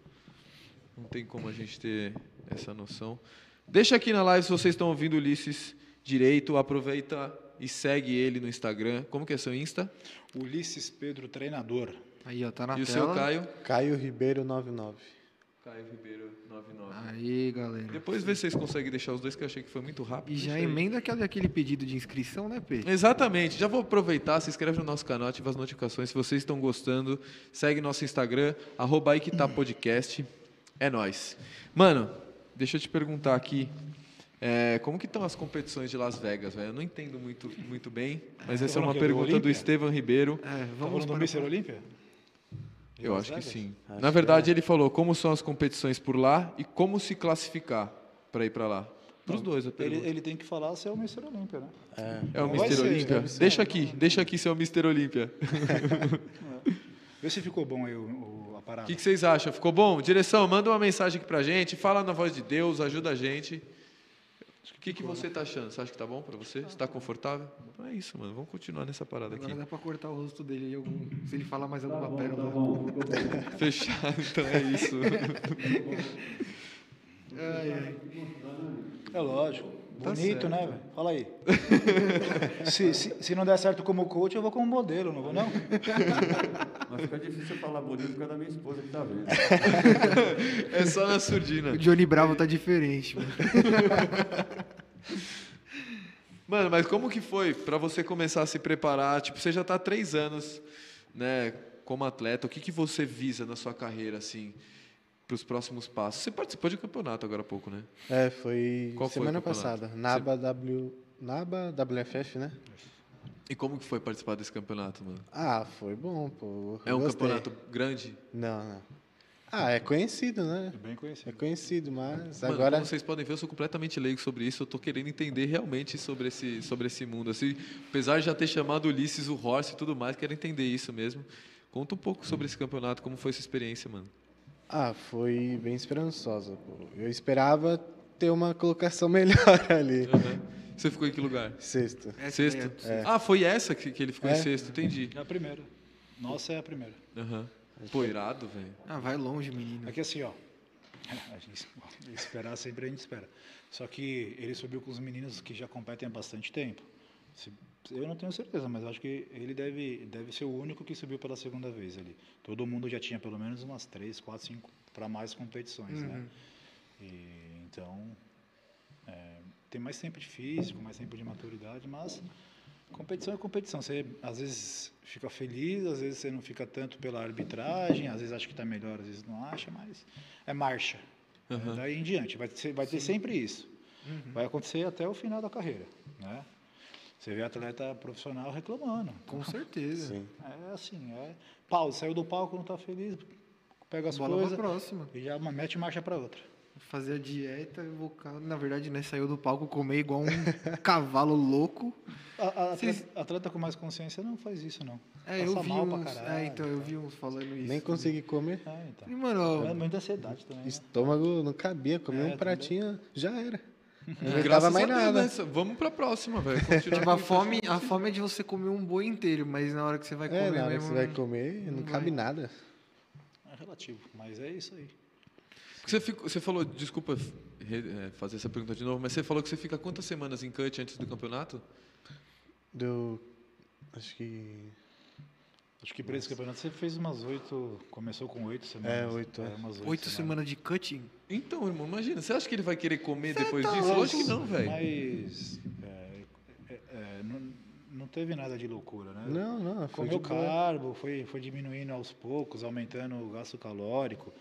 Não tem como a gente ter essa noção. Deixa aqui na live se vocês estão ouvindo o Ulisses direito. Aproveita e segue ele no Instagram. Como que é seu Insta? Ulisses Pedro, treinador. Aí, ó, tá na e o tela. seu Caio? Caio Ribeiro 99. Caio Ribeiro 99. Aí, galera. Depois vê se vocês conseguem deixar os dois, que eu achei que foi muito rápido. E já emenda aquele, aquele pedido de inscrição, né, P? Exatamente. Já vou aproveitar, se inscreve no nosso canal, ativa as notificações. Se vocês estão gostando, segue nosso Instagram, arroba aí que tá podcast. É nóis. Mano, deixa eu te perguntar aqui. é, como que estão as competições de Las Vegas, velho? Eu não entendo muito, muito bem, mas essa é uma que é do pergunta do Olímpia? Estevam Ribeiro. É, Tá vamos do para- Mr. Olímpia? Eu Las acho que Vegas? sim. Acho Na que verdade, ele falou como são as competições por lá e como se classificar para ir para lá. Para os dois, a Ele, pergunta. ele tem que falar se é o Mr. Olímpia, né? É. É o Mr. Olímpia. ser. Deixa aqui, deixa aqui ser o Mr. Olímpia. Vê se ficou bom aí o, o- parada. O que, que vocês acham? Ficou bom? Direção, manda uma mensagem aqui pra gente, fala na voz de Deus, ajuda a gente. O que, que você tá achando? Você acha que tá bom pra você? Você tá confortável? Então é isso, mano. Vamos continuar nessa parada aqui. Agora dá pra cortar o rosto dele aí, algum... se ele falar mais alguma pérola. Fechado, então é isso. Ai, ai. É lógico. Tá Bonito, certo. né, velho? Fala aí. se, se, se não der certo como coach, eu vou como modelo, não vou não? Mas fica difícil falar bonito por causa da minha esposa que tá vendo. É só na surdina. O Johnny Bravo tá diferente, mano. Mano, mas como que foi pra você começar a se preparar? Tipo, você já tá há três anos, né, como atleta. O que, que você visa na sua carreira, assim, pros próximos passos? Você participou de campeonato agora há pouco, né? É, foi Qual foi semana campeonato? passada. Naba, w, Naba WFF, né? E como que foi participar desse campeonato, mano? Ah, foi bom, pô. É um Gostei. campeonato grande? Não, não. Ah, é conhecido, né? É bem É conhecido. conhecido, mas Mano, agora. como vocês podem ver, eu sou completamente leigo sobre isso. Eu tô querendo entender realmente sobre esse, sobre esse mundo. Assim, apesar de já ter chamado Ulisses, o Horse e tudo mais, quero entender isso mesmo. Conta um pouco sobre esse campeonato, como foi essa experiência, mano. Ah, foi bem esperançosa, pô. Eu esperava ter uma colocação melhor ali. Você ficou em que lugar? Sexto. Essa sexto? é Ah, foi essa que, que ele ficou em É. sexto, entendi. É a primeira. Nossa, é a primeira. Aham. Pô, irado, velho. Ah, vai longe, menino. É que assim, ó. A gente esperar sempre a gente espera. Só que ele subiu com os meninos que já competem há bastante tempo. Se- Eu não tenho certeza, mas acho que ele deve, deve ser o único que subiu pela segunda vez ali. Todo mundo já tinha pelo menos umas três, quatro, cinco para mais competições, né? E, então, é, tem mais tempo de físico, mais tempo de maturidade, mas competição é competição. Você às vezes fica feliz, às vezes você não fica tanto pela arbitragem, às vezes acha que está melhor, às vezes não acha, mas é marcha. É, daí em diante, vai ter, vai ter sempre isso. Vai acontecer até o final da carreira, né? Você vê atleta profissional reclamando. Com certeza. Sim. É assim, é pausa, saiu do palco, não está feliz, pega as Bola coisas próxima. e já mete marcha para outra. Fazer a dieta, ca- na verdade, né, saiu do palco comer igual um cavalo louco. A, a Vocês- atleta, atleta com mais consciência não faz isso, não. É, Passa eu vi mal pra uns, caralho, é, então eu tá? vi uns falando isso. Nem consegui comer. É, então. E, mano, É muita ansiedade também. né? Estômago não cabia, comer É, um também. pratinho, já era. Não aguentava mais nada. né? Vamos pra próxima, velho. Tipo, a fome, a fome é de você comer um boi inteiro, mas na hora que você vai É, comer na hora que mesmo... você vai comer, não, não cabe vai. nada. É relativo, mas é isso aí. Você, ficou- você falou, desculpa re- é, fazer essa pergunta de novo, mas você falou que você fica quantas semanas em cut antes do campeonato? Deu. Acho que. Acho que para esse campeonato você fez umas oito. Começou com oito semanas. É, oito, é. umas Oito semanas de cutting? Então, irmão, imagina, você acha que ele vai querer comer depois tá disso? louco. Lógico que não, velho. Mas. é, é, é, não, não teve nada de loucura, né? Não, não. Foi Comeu carbo, foi, foi diminuindo aos poucos, aumentando o gasto calórico.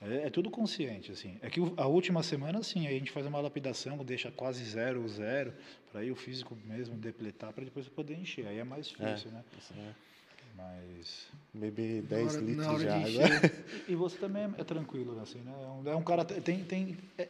É, é tudo consciente, assim. É que a última semana, sim, aí a gente faz uma lapidação, deixa quase zero, zero, para aí o físico mesmo depletar, para depois poder encher. Aí é mais difícil, né? Isso, né? Mas... Beber Na 10 hora- na litros hora de de água. E você também é, é tranquilo, assim, né? É um, é um cara... Tem... tem é,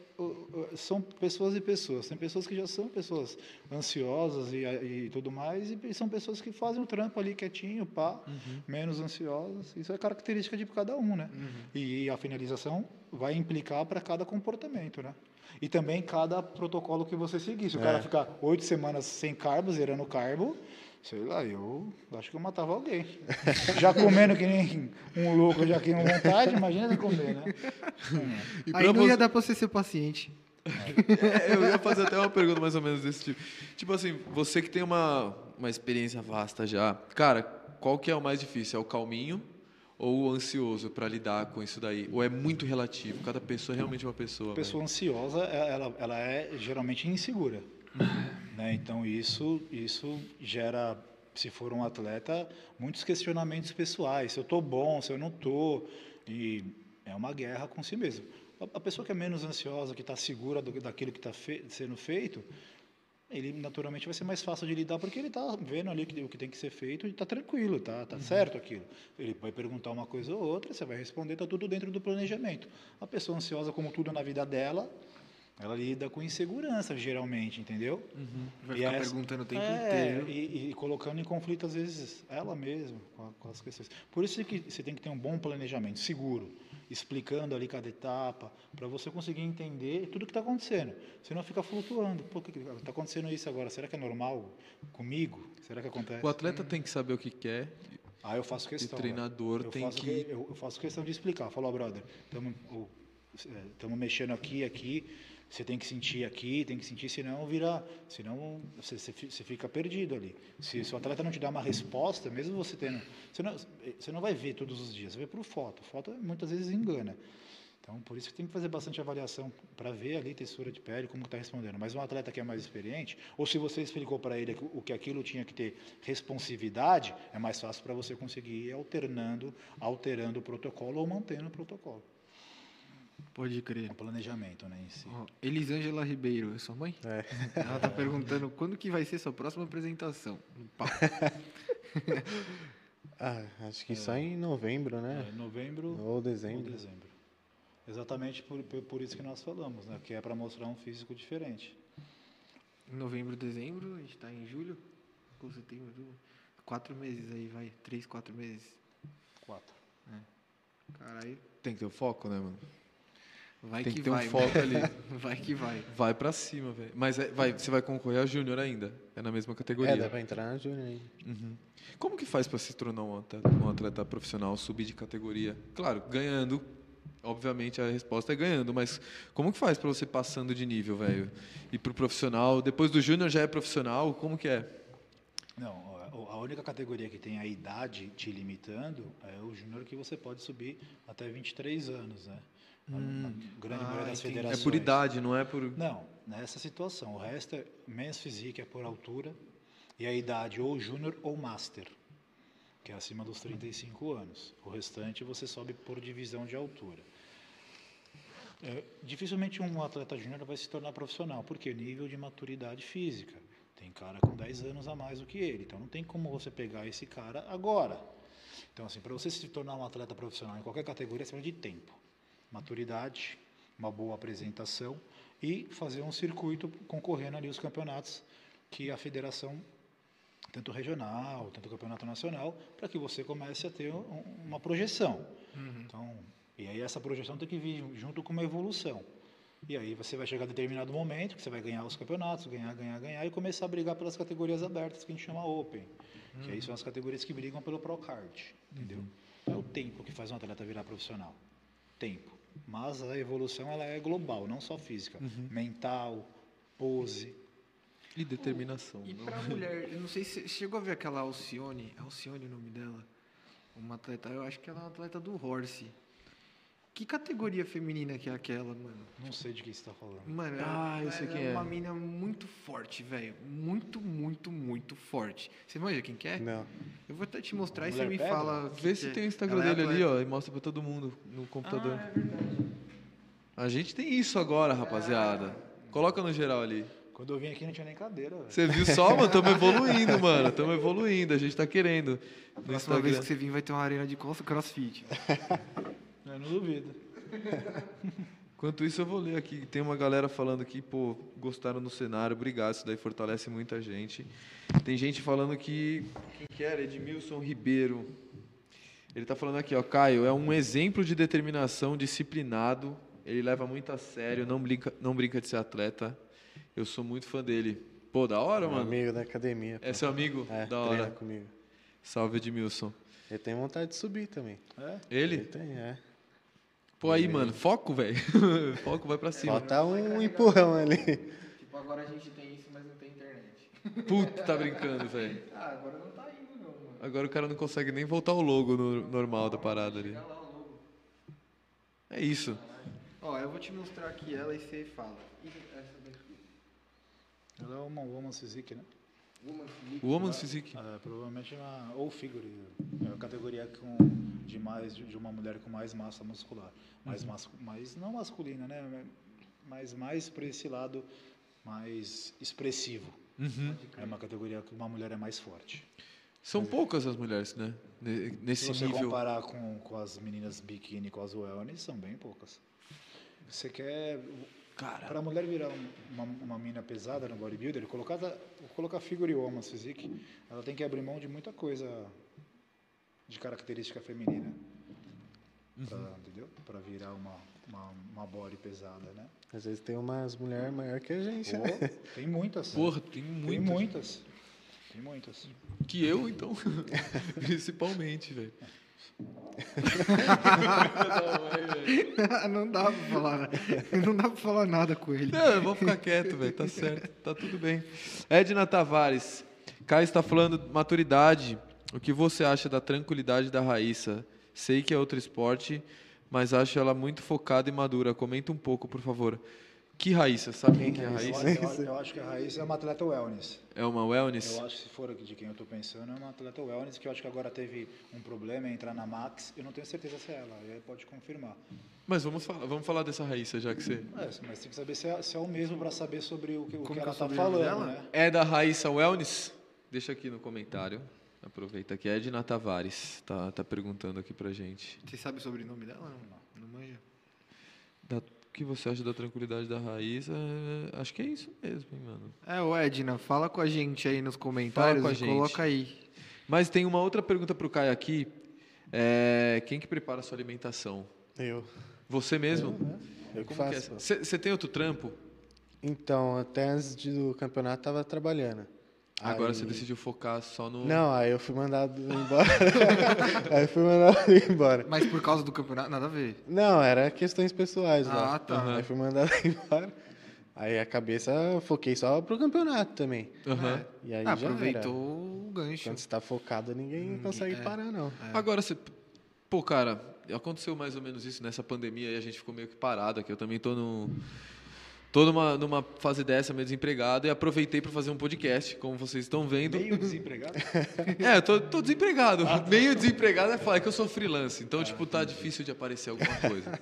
são pessoas e pessoas. Tem pessoas que já são pessoas ansiosas e, e tudo mais, e são pessoas que fazem o trampo ali quietinho, pá, menos ansiosas. Isso é característica de cada um, né? E a finalização vai implicar para cada comportamento, né? E também cada protocolo que você seguir. Se o cara ficar oito semanas sem carbo, zerando carbo, sei lá, eu acho que eu matava alguém. Já comendo que nem um louco, já que não vontade, imagina você comer, né? E Aí não você- ia dar pra você ser paciente. É, eu ia fazer até uma pergunta mais ou menos desse tipo. Tipo assim, você que tem uma, uma experiência vasta já, cara, qual que é o mais difícil? É o calminho ou o ansioso para lidar com isso daí? Ou é muito relativo? Cada pessoa é realmente uma pessoa. A pessoa ansiosa, é- ela, ela é geralmente insegura. Né? Então, isso, isso gera, se for um atleta, muitos questionamentos pessoais. Se eu estou bom, se eu não estou. E é uma guerra com si mesmo. A, pessoa que é menos ansiosa, que está segura do, daquilo que está sendo feito, ele naturalmente vai ser mais fácil de lidar porque ele está vendo ali o que tem que ser feito e está tranquilo, tá, tá certo aquilo. Ele vai perguntar uma coisa ou outra, você vai responder, está tudo dentro do planejamento. A pessoa ansiosa, como tudo na vida dela, ela lida com insegurança geralmente, entendeu? Vai E ficar essa- perguntando o tempo é, inteiro. E, e colocando em conflito, às vezes, ela mesma com, a- com as questões. Por isso que você tem que ter um bom planejamento, seguro, explicando ali cada etapa, para você conseguir entender tudo que está acontecendo. Senão fica flutuando. Que está acontecendo isso agora? Será que é normal comigo? Será que acontece? O atleta tem que saber o que quer. Ah, eu faço questão. E treinador eu tem que- Eu, eu faço questão de explicar. Falar, brother, estamos mexendo aqui, aqui. Você tem que sentir aqui, tem que sentir, senão vira, senão você, você fi- você fica perdido ali. Se, o atleta não te dá uma resposta, mesmo você tendo, você não, você não vai ver todos os dias, você vê por foto. Foto muitas vezes engana. Então, por isso que tem que fazer bastante avaliação para ver ali textura de pele, como está respondendo. Mas um atleta que é mais experiente, ou se você explicou para ele o que aquilo tinha que ter responsividade, é mais fácil para você conseguir ir alternando, alterando o protocolo ou mantendo o protocolo. Pode crer. O planejamento, né, em si. Ó, Elisângela Ribeiro, é sua mãe? É. Ela tá perguntando quando que vai ser sua próxima apresentação. Ah, acho que só em novembro, né? É, novembro Ou ou dezembro. dezembro. Exatamente por, por, por isso que nós falamos, né? Que é para mostrar um físico diferente. Em novembro, dezembro, a gente tá em julho. Ou setembro. Quatro meses aí, vai. Três, quatro meses. Quatro. Caralho. Tem que ter o foco, né, mano? Vai Tem que, que ter um vai. foco ali. Vai que vai. Vai pra cima, velho. Mas é- vai, você vai concorrer a Júnior ainda. É na mesma categoria. É, dá pra entrar na Júnior aí. Uhum. Como que faz para se tornar um atleta, um atleta profissional, subir de categoria? Claro, ganhando. Obviamente a resposta é ganhando, mas como que faz para você passando de nível, velho? Ir pro profissional, depois do júnior já é profissional, como que é? Não, a- a única categoria que tem a idade te limitando é o júnior que você pode subir até 23 anos, né? Na- na grande Ah, maioria das entendi. É federações. por idade, não é por Não, nessa situação. O resto é men's physique é por altura e a idade ou júnior ou master, que é acima dos 35 anos. O restante você sobe por divisão de altura. É, dificilmente um atleta júnior vai se tornar profissional, porque nível de maturidade física. Tem cara com 10 anos a mais do que ele, então não tem como você pegar esse cara agora. Então, assim, para você se tornar um atleta profissional em qualquer categoria, você precisa de tempo, maturidade, uma boa apresentação e fazer um circuito concorrendo ali os campeonatos que a federação, tanto regional, tanto campeonato nacional, para que você comece a ter um- uma projeção. Então, e aí essa projeção tem que vir junto com uma evolução. E aí você vai chegar a determinado momento que você vai ganhar os campeonatos, ganhar, ganhar, ganhar e começar a brigar pelas categorias abertas que a gente chama Open, que aí são as categorias que brigam pelo Procard, entendeu? Não é o tempo que faz um atleta virar profissional. Tempo. Mas a evolução ela é global, não só física. Uhum. Mental, pose. E determinação. E não? pra mulher, eu não sei se você chegou a ver aquela Alcione, é Alcione o nome dela? Uma atleta, eu acho que ela é uma atleta do Horse. Que categoria feminina que é aquela, mano? Não sei de que você está falando. Mano, Ah, ela, eu sei ela quem é é. uma mina muito forte, velho. Muito, muito, muito forte. Você manja quem que é? Não. Eu vou até te mostrar e você me pedra? fala. Vê se é. tem o Instagram Ela é dele ali, ó, e mostra pra todo mundo no computador. Ah, é verdade. A gente tem isso agora, rapaziada. Coloca no geral ali. Quando eu vim aqui não tinha nem cadeira. velho. Você viu só, mano? Tamo evoluindo, mano. Tamo evoluindo. A gente tá querendo. No Próxima vez que você vir vai ter uma arena de crossfit. Eu não duvido. Enquanto isso, eu vou ler aqui. Tem uma galera falando que, pô, gostaram do cenário. Obrigado, isso daí fortalece muita gente. Tem gente falando que. Quem que era? Edmilson Ribeiro. Ele tá falando aqui, ó. Caio, é um exemplo de determinação, disciplinado. Ele leva muito a sério, não brinca, não brinca de ser atleta. Eu sou muito fã dele. Pô, da hora, Um mano. amigo da academia. pô. É seu amigo? É, da hora. comigo. Salve, Edmilson. Ele tem vontade de subir também. É? Ele? tem, é. Pô, aí, mano, foco, velho. foco, vai pra cima. Falta um empurrão ali. Tipo, agora a gente tem isso, mas não tem internet. Puta, tá brincando, velho. Ah, agora não tá indo, não, mano. Agora o cara não consegue nem voltar o logo no normal da parada ali. É isso. Ó, eu vou te mostrar aqui ela e você fala. Essa daqui? Ela é uma woman's physique, né? Woman Physique. O Woman's Physique. É, provavelmente uma, ou figure. É a categoria com, de, mais, de uma mulher com mais massa muscular. Mais, mascu, mais não masculina, né? Mas mais para esse lado mais expressivo. Uhum. É uma categoria que uma mulher é mais forte. São poucas as mulheres, né? Ne- Se Nesse você nível. comparar com, com as meninas biquíni, com as wellness, são bem poucas. Você quer Cara, Para a mulher virar um- uma, uma mina pesada no bodybuilder, colocar, colocar figure woman's physique, ela tem que abrir mão de muita coisa de característica feminina. Pra, entendeu? Para virar uma, uma, uma body pesada, né? Às vezes tem umas mulheres maior que a gente, Pô, né? tem muitas. porra, tem tem muitas. muitas. Tem muitas. Que eu, então. Principalmente, velho. não dá pra falar? Não dá pra falar nada com ele. Não, eu vou ficar quieto, velho. Tá certo. Tá tudo bem. Edna Tavares. Caio está falando de maturidade. O que você acha da tranquilidade da Raíssa? Sei que é outro esporte, mas acho ela muito focada e madura. Comenta um pouco, por favor. Que Raíssa? Sabe quem que é a Eu, Raíssa? eu- eu acho que a Raíssa é uma atleta wellness. É uma wellness? Eu acho que se for de quem eu estou pensando, é uma atleta wellness, que eu acho que agora teve um problema em entrar na Max. Eu não tenho certeza se é ela, aí pode confirmar. Mas vamos falar, vamos falar dessa Raíssa, já que você... É, mas tem que saber se é, se é o mesmo para saber sobre o que, o que é ela está falando, dela? né? É da Raíssa Wellness? Deixa aqui no comentário. Aproveita que é Edna Tavares. Tá, tá perguntando aqui pra gente. Você sabe o sobrenome dela? Não, não manja? Da- que você acha da tranquilidade da Raíssa? É, acho que é isso mesmo, hein, mano. É, o Edna, fala com a gente aí nos comentários Fala com a e gente. coloca aí. Mas tem uma outra pergunta pro Caio aqui. É, quem que prepara a sua alimentação? Eu. Você mesmo? Eu que Como que é? faço. Você tem outro trampo? Então, até antes do campeonato tava trabalhando. Agora Aí- você decidiu focar só no... Não, aí eu fui mandado embora. aí eu fui mandado embora. Mas por causa do campeonato, nada a ver. Não, era questões pessoais lá. Ah, tá. Aí fui mandado embora. Aí a cabeça eu foquei só pro campeonato também. Aham. E aí Ah, já aproveitou era. o gancho. Quando você tá focado, ninguém consegue é. parar, não. Agora você. Pô, cara, aconteceu mais ou menos isso nessa pandemia e a gente ficou meio que parado aqui. Eu também tô no. Tô numa, numa fase dessa, meio desempregado, e aproveitei para fazer um podcast, como vocês estão vendo. Meio desempregado. É, tô, tô desempregado. Meio desempregado é falar que eu sou freelance, então, tipo, tá difícil de aparecer alguma coisa.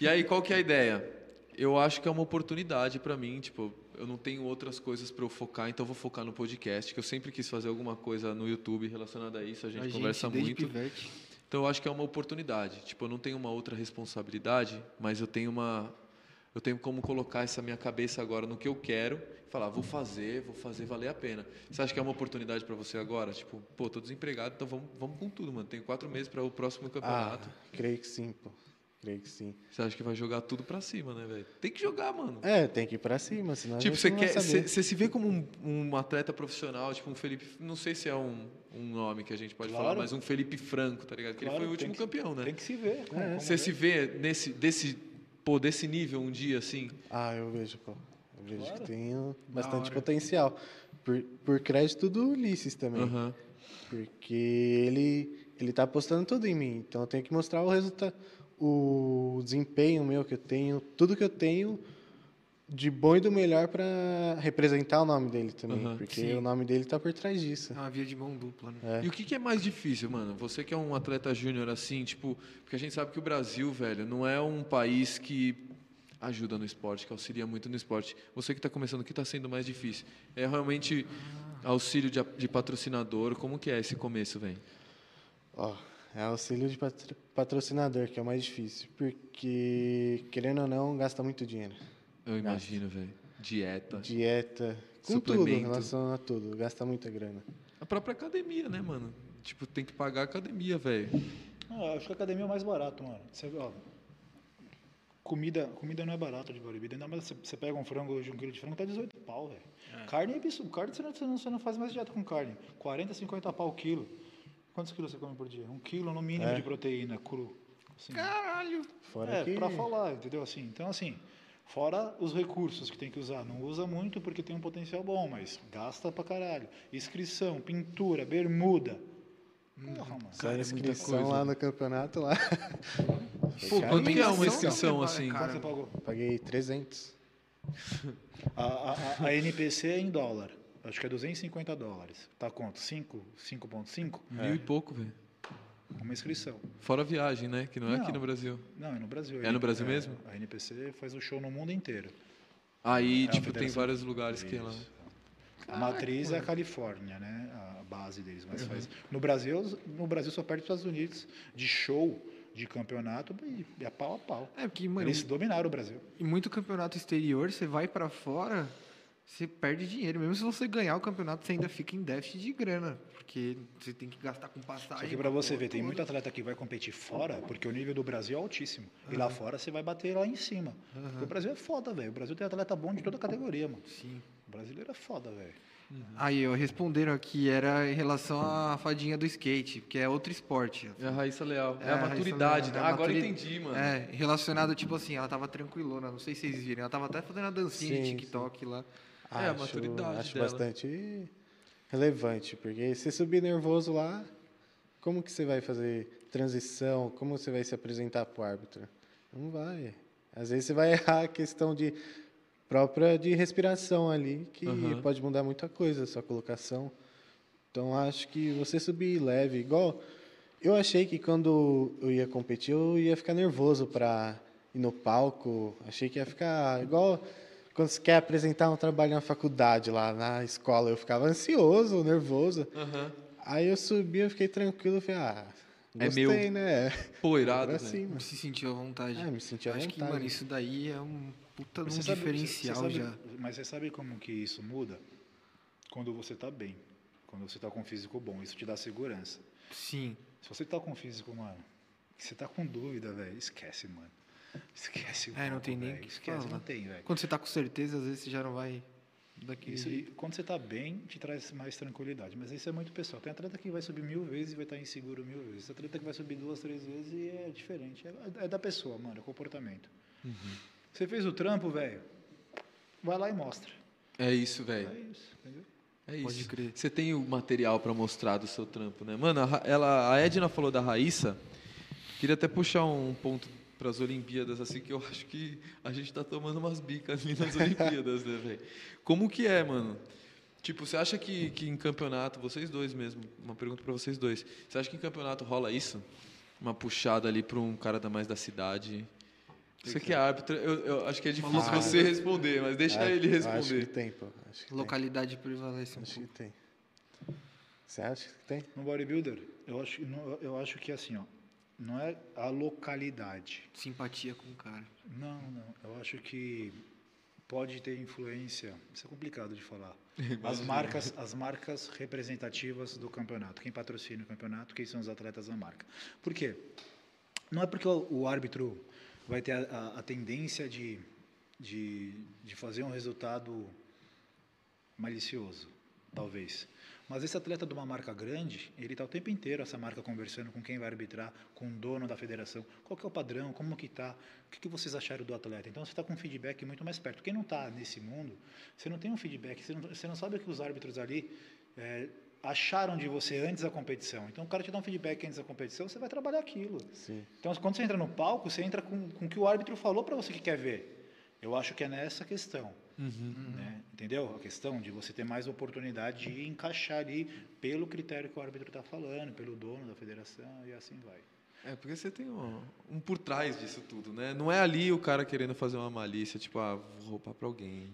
E aí, qual que é a ideia? Eu acho que é uma oportunidade para mim, tipo, eu não tenho outras coisas para eu focar, então eu vou focar no podcast, que eu sempre quis fazer alguma coisa no YouTube relacionada a isso, a gente a conversa gente, muito. pivete. Então eu acho que é uma oportunidade. Tipo, eu não tenho uma outra responsabilidade, mas eu tenho uma eu tenho como colocar essa minha cabeça agora no que eu quero, e falar, vou fazer, vou fazer valer a pena. Você acha que é uma oportunidade para você agora? Tipo, pô, tô desempregado, então vamos, vamos com tudo, mano. Tenho quatro meses para o próximo Ah, campeonato. creio que sim, pô. Creio que sim. Você acha que vai jogar tudo pra cima, né, velho? Tem que jogar, mano. É, tem que ir pra cima, senão Tipo, você quer. Você se vê como um, um atleta profissional, tipo um Felipe. Não sei se é um, um nome que a gente pode Claro. falar, mas um Felipe Franco, tá ligado? Que Claro, ele foi o último que- campeão, né? Tem que se ver. É. como Você ver. se vê nesse, desse, pô, desse nível um dia, assim? Ah, eu vejo, pô. Eu vejo Claro. que tem bastante potencial. Por, por crédito do Ulisses também. Porque ele, ele tá apostando tudo em mim. Então eu tenho que mostrar o resultado, o desempenho meu que eu tenho, tudo que eu tenho de bom e do melhor para representar o nome dele também. Aham. Porque Sim. o nome dele tá por trás disso. É uma via de mão dupla, né? É. E o que, que é mais difícil, mano? Você que é um atleta júnior assim, tipo, porque a gente sabe que o Brasil, velho, não é um país que ajuda no esporte, que auxilia muito no esporte. Você que está começando, o que está sendo mais difícil? É realmente auxílio de, de patrocinador? Como que é esse começo, velho? Ó, é auxílio de patro- patrocinador que é o mais difícil. Porque, querendo ou não, gasta muito dinheiro. Eu imagino, velho. Dieta. Dieta, com tudo, em relação a tudo. Gasta muita grana. A própria academia, né, mano? Tipo, tem que pagar a academia, velho. Ah, acho que a academia é o mais barato, mano. Você, ó, comida, comida não é barato de bodybuilder. Ainda mais você, pega um frango hoje, um quilo de frango, tá 18 pau, velho. Carne é absurdo. Carne você não, você, não, você não faz mais dieta com carne. 40, 50 pau o quilo. Quantos quilos você come por dia? Um quilo no mínimo É. de proteína cru. Assim. Caralho! Fora É, que... pra falar, entendeu? Assim, então, assim, fora os recursos que tem que usar. Não usa muito porque tem um potencial bom, mas gasta pra caralho. Inscrição, pintura, bermuda. Porra, mano. Só Cara, é muita inscrição coisa. lá no campeonato lá. Pô, quanto que é uma inscrição é assim? Quanto você pagou? Paguei 300. A, a, a- a NPC é em dólar. Acho que é 250 dólares. Tá quanto? 5? 5.5? Mil e pouco, velho. Uma inscrição. Fora a viagem, né? Que não é aqui no Brasil. Não, é no Brasil. É no Brasil mesmo? A NPC faz o show no mundo inteiro. Aí, É tipo, tem vários lugares que ela. Isso. A matriz é a Califórnia, né? A base deles. Mas faz... no, Brasil, no Brasil só perde os Estados Unidos de show, de campeonato, e é pau a pau. É, porque, mano, Eles dominaram o Brasil. em muito campeonato exterior, você vai pra fora, você perde dinheiro. Mesmo se você ganhar o campeonato, você ainda fica em déficit de grana. Porque você tem que gastar com passagem. Só que pra uma você ver, tem muito atleta que vai competir fora, porque o nível do Brasil é altíssimo. E lá fora você vai bater lá em cima. Porque o Brasil é foda, velho. O Brasil tem atleta bom de toda categoria, mano. Sim. O brasileiro é foda, velho. Aí, ó, responderam aqui, era em relação à fadinha do skate, que é outro esporte. É a Raíssa Leal. É, É, a maturidade. Leal, né? é a Agora maturi- entendi, mano. É, relacionado, tipo assim, ela tava tranquilona, não sei se vocês viram. Ela tava até fazendo a dancinha de Sim, TikTok lá. É, a maturidade Acho dela. bastante relevante, porque se subir nervoso lá, como que você vai fazer transição? Como você vai se apresentar para o árbitro? Não vai. Às vezes você vai errar a questão de própria de respiração ali, que Aham. pode mudar muita coisa a sua colocação. Então acho que você subir leve, igual eu achei que quando eu ia competir eu ia ficar nervoso para ir no palco, achei que ia ficar igual quando você quer apresentar um trabalho na faculdade lá na escola, eu ficava ansioso, nervoso. Aham. Aí eu subi, eu fiquei tranquilo, falei, ah, É gostei, meu. né? Pô, irado, Pra velho. cima. Se sentiu à vontade. É, me senti à Acho que, vontade. mano, isso daí é um puta um Você sabe- diferencial você sabe- já. Mas você sabe como que isso muda? Quando você está bem. Quando você está com um físico bom. Isso te dá segurança. Sim. Se você tá com um físico, mano, você tá com dúvida, velho, esquece, mano. Esquece o É, não tem nem que Esquece, falar. não tem, velho. Quando você tá com certeza, às vezes você já não vai daquele Isso, e quando você tá bem, te traz mais tranquilidade. Mas isso é muito pessoal. Tem atleta que vai subir mil vezes e vai estar inseguro mil vezes. Tem atleta que vai subir duas, três vezes e é diferente. É, é da pessoa, mano, é comportamento. Uhum. Você fez o trampo, velho, vai lá e mostra. É isso, velho. É isso, entendeu? É Pode isso. crer. Você tem o material pra mostrar do seu trampo, né? Mano, a, ela, a Edna falou da Raíssa. Queria até puxar um ponto para as Olimpíadas, assim, que eu acho que a gente tá tomando umas bicas ali nas Olimpíadas, né, velho? Como que é, mano? Tipo, você acha que, que em campeonato, vocês dois mesmo, uma pergunta para vocês dois. Você acha que em campeonato rola isso? Uma puxada ali para um cara da mais da cidade? Você que é árbitro, eu, eu acho que é difícil loucura. você responder, mas deixa Ah, ele eu Acho responder. que tem, pô. Acho que Localidade prevalece um tem. Acho que pouco. tem. Você acha que tem? No bodybuilder, eu acho, eu acho que assim, ó, não é a localidade. Simpatia com o cara. Não, não. Eu acho que pode ter influência. Isso é complicado de falar. As marcas, as marcas representativas do campeonato. Quem patrocina o campeonato, quem são os atletas da marca. Por quê? Não é porque o, árbitro vai ter a, a- a tendência de, de, de fazer um resultado malicioso, talvez. Mas esse atleta de uma marca grande, ele está o tempo inteiro, essa marca, conversando com quem vai arbitrar, com o dono da federação. Qual que é o padrão? Como que está? O que, que vocês acharam do atleta? Então, você está com um feedback muito mais perto. Quem não está nesse mundo, você não tem um feedback, você não, você não sabe o que os árbitros ali eh, acharam de você antes da competição. Então, o cara te dá um feedback antes da competição, você vai trabalhar aquilo. Sim. Então, quando você entra no palco, você entra com, com o que o árbitro falou para você que quer ver. Eu acho que é nessa questão. Né? Entendeu? A questão de você ter mais oportunidade de encaixar ali pelo critério que o árbitro está falando, pelo dono da federação e assim vai. É, porque você tem um, um por trás disso tudo, né? Não é ali o cara querendo fazer uma malícia, tipo, ah, vou roubar pra alguém.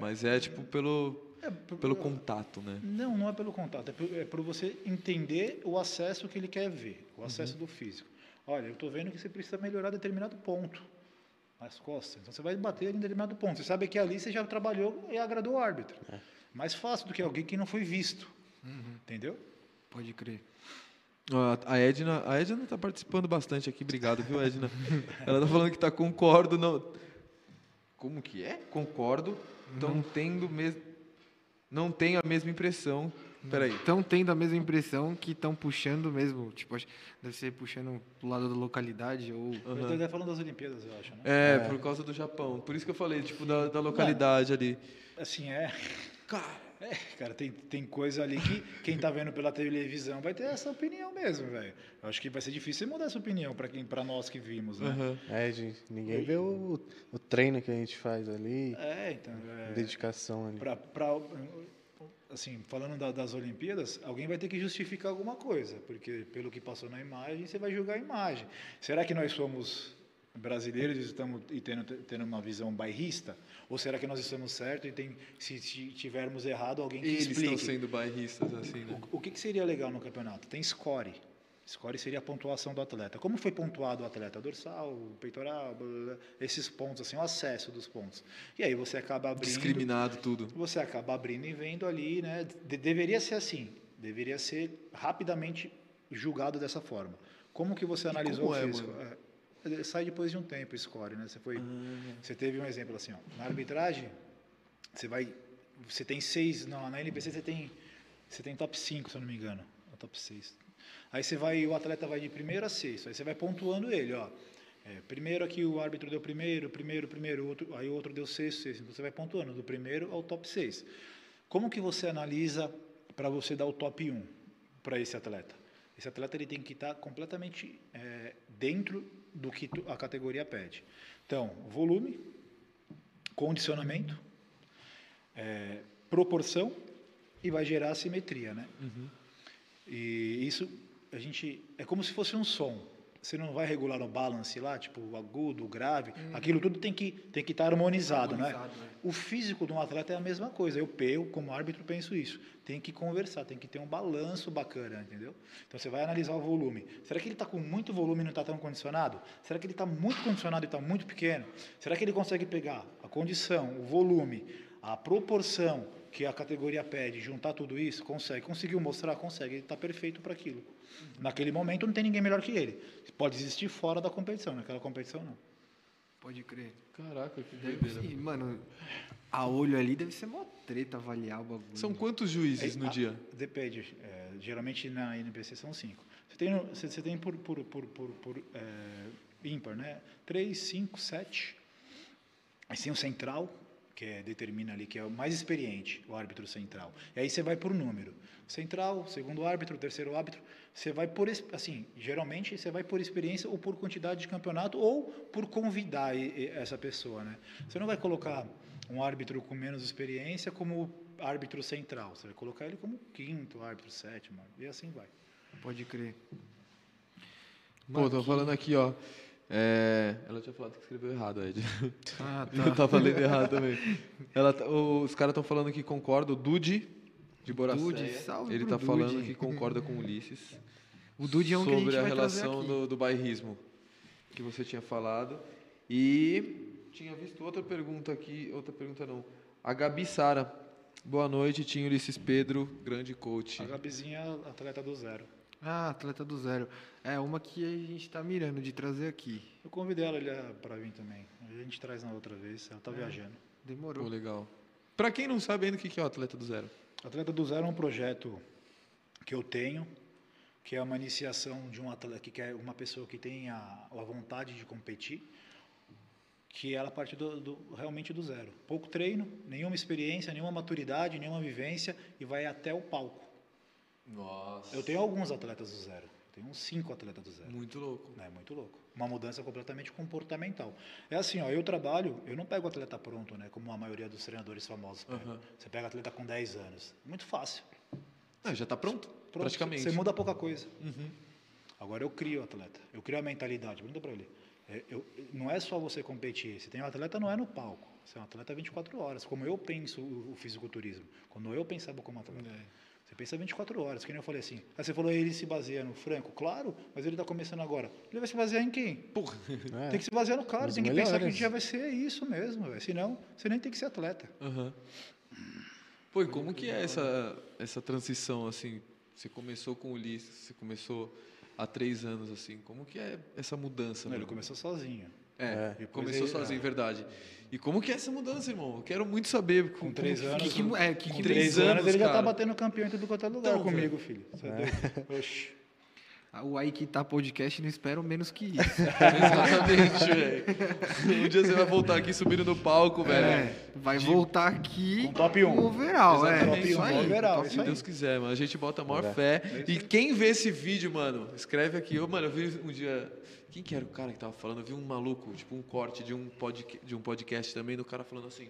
Mas é, tipo, pelo, É, por- pelo contato, né? Não, não é pelo contato, é por, é por você entender o acesso que ele quer ver, o acesso do físico. Olha, eu estou vendo que você precisa melhorar determinado ponto nas costas. Então você vai bater em determinado ponto. Você sabe que ali você já trabalhou e agradou o árbitro. Mais fácil do que alguém que não foi visto. Entendeu? Pode crer. A Edna, a Edna está participando bastante aqui, obrigado, viu, Edna? Ela tá falando que tá concordo, não. Como que é? Concordo. Estão tendo mesmo. Não tenho a mesma impressão. Peraí. Estão tendo a mesma impressão que estão puxando mesmo, tipo, deve ser puxando pro lado da localidade ou... Eu estou falando das Olimpíadas, eu acho, né? É, por causa do Japão. Por isso que eu falei, tipo, da, da localidade ali. Assim, é. É, cara, tem, tem coisa ali que quem tá vendo pela televisão vai ter essa opinião mesmo, velho. Acho que vai ser difícil você mudar essa opinião para quem, para nós que vimos, né? Aham. É, gente, ninguém vê o, o treino que a gente faz ali, É, então, é, dedicação ali. pra, pra, assim, falando da- das Olimpíadas, alguém vai ter que justificar alguma coisa, porque pelo que passou na imagem, você vai julgar a imagem. Será que nós somos brasileiros e estamos e tendo, tendo uma visão bairrista? Ou será que nós estamos certos e tem, se, tivermos errado, alguém que Eles explique? estão sendo bairristas, assim, né? O, o que, que seria legal no campeonato? Tem score. Score seria a pontuação do atleta. Como foi pontuado o atleta? Dorsal, peitoral, blá, blá, esses pontos, assim, o acesso dos pontos. E aí você acaba abrindo. Discriminado tudo. Você acaba abrindo e vendo ali, né? de- deveria ser assim. Deveria ser rapidamente julgado dessa forma. Como que você analisou o é, físico? É, sai depois de um tempo o score, né? Você foi, você teve um exemplo assim, ó. Na arbitragem, você vai, você tem seis, não, na NPC você tem, você tem top 5, se eu não me engano, ou top 6. Aí você vai, o atleta vai de primeiro a sexto, aí você vai pontuando ele, ó. É, primeiro aqui o árbitro deu primeiro, primeiro, primeiro, outro, aí o outro deu sexto, sexto. Então você vai pontuando do primeiro ao top 6. Como que você analisa para você dar o top 1 para esse atleta? Esse atleta ele tem que estar completamente é, dentro do que a categoria pede. Então, volume, condicionamento, é, proporção e vai gerar simetria, né? E isso a gente é como se fosse um som. Você não vai regular o balance lá, tipo o agudo, o grave. Aquilo tudo tem que tem que estar harmonizado, Harmonizado, né? né? O físico de um atleta é a mesma coisa. Eu, eu como árbitro penso isso. Tem que conversar, tem que ter um balanço bacana, entendeu? Então você vai analisar o volume. Será que ele está com muito volume e não está tão condicionado? Será que ele está muito condicionado e está muito pequeno? Será que ele consegue pegar a condição, o volume, a proporção que a categoria pede, juntar tudo isso? Consegue. Conseguiu mostrar? Consegue. Ele está perfeito para aquilo. Naquele momento não tem ninguém melhor que ele. Pode existir fora da competição, naquela competição não. Pode crer. Caraca, que Deve doideira. ser, mano, a olho ali deve ser mó treta avaliar o bagulho. São quantos juízes no Ah, dia? Depende. É, geralmente na NPC são cinco. Você tem, você, você tem por, por, por, por, por, é, ímpar, né? Três, cinco, sete. Aí tem o central, que é, determina ali, que é o mais experiente, o árbitro central. E aí você vai por número. Central, segundo árbitro, terceiro árbitro. Você vai por, assim, geralmente você vai por experiência ou por quantidade de campeonato ou por convidar essa pessoa, né? Você não vai colocar um árbitro com menos experiência como árbitro central. Você vai colocar ele como quinto árbitro, sétimo, e assim vai. Pode crer. Pô, tô falando aqui, ó. É, Ela tinha falado que escreveu errado, Ed. Ah, Eu tava lendo errado também. Ela tá- Os caras estão falando que concorda. O Dude, de Boracéia, Dude, salve ele tá falando Dude. que concorda com o Ulisses. O Dude é um que a gente sobre a, relação aqui. do, do bairrismo que você tinha falado. E tinha visto outra pergunta aqui, outra pergunta não. A Gabi Sara. Boa noite, tinha Ulisses Pedro, grande coach. A Gabizinha é atleta do zero. Ah, atleta do zero. É uma que a gente tá mirando de trazer aqui. Eu convidei ela para vir também. A gente traz na outra vez, ela tá viajando. Pô, Demorou. legal. Pra quem não sabe ainda o que é o Atleta do Zero. Atleta do Zero é um projeto que eu tenho, que é uma iniciação de um atleta que quer uma pessoa que tem a, a vontade de competir, que ela parte do, do- realmente do zero. Pouco treino, nenhuma experiência, nenhuma maturidade, nenhuma vivência e vai até o palco. Nossa. Eu tenho alguns atletas do zero. Tenho uns cinco atletas do zero. Muito louco. É muito louco. Uma mudança completamente comportamental. É assim, ó, eu trabalho, eu não pego atleta pronto, né? Como a maioria dos treinadores famosos pegam. Aham. Você pega atleta com 10 anos. Muito fácil. Ah, já tá pronto? Pronto, Praticamente. Você muda pouca coisa. Uhum. Agora eu crio o atleta. Eu crio a mentalidade. Pergunta para ele. É, eu- não é só você competir. Você tem um atleta, não é no palco. Você é um atleta 24 horas. Como eu penso o, fisiculturismo. Quando eu pensava como atleta. Você pensa 24 horas. Que nem eu falei assim. Aí você falou, ele se baseia no Franco. Claro, mas ele está começando agora. Ele vai se basear em quem? Porra. É. Tem que se basear no cara. Nos Tem que pensar que melhores. dia vai ser isso mesmo. véio. Senão, você nem tem que ser atleta. Aham. Pô, e como que é essa, essa transição, assim? Você começou com o Ulisses, você começou há três anos, assim. Como que é essa mudança? Não, ele começou sozinho. É, Depois começou ele- sozinho, é. verdade. E como que é essa mudança, irmão? Eu quero muito saber. Com três como- anos. que- que- é, que- com que- três três anos, anos, ele já tá cara. batendo campeão em tudo quanto é lugar Então, comigo, filho. Você é doido? Oxi. O Aikita Podcast não espero menos que isso. Exatamente, velho. Um dia você vai voltar aqui subindo no palco, velho. É, vai voltar aqui Com top um. com overall, é. Exatamente, Isso top um, aí. overall. top Se aí. Deus quiser, mano. A gente bota a maior É. fé. E quem vê esse vídeo, mano, escreve aqui. Eu, mano, eu vi um dia. Quem que era o cara que tava falando? Eu vi um maluco, tipo um corte de um, podca- de um podcast também, do cara falando assim: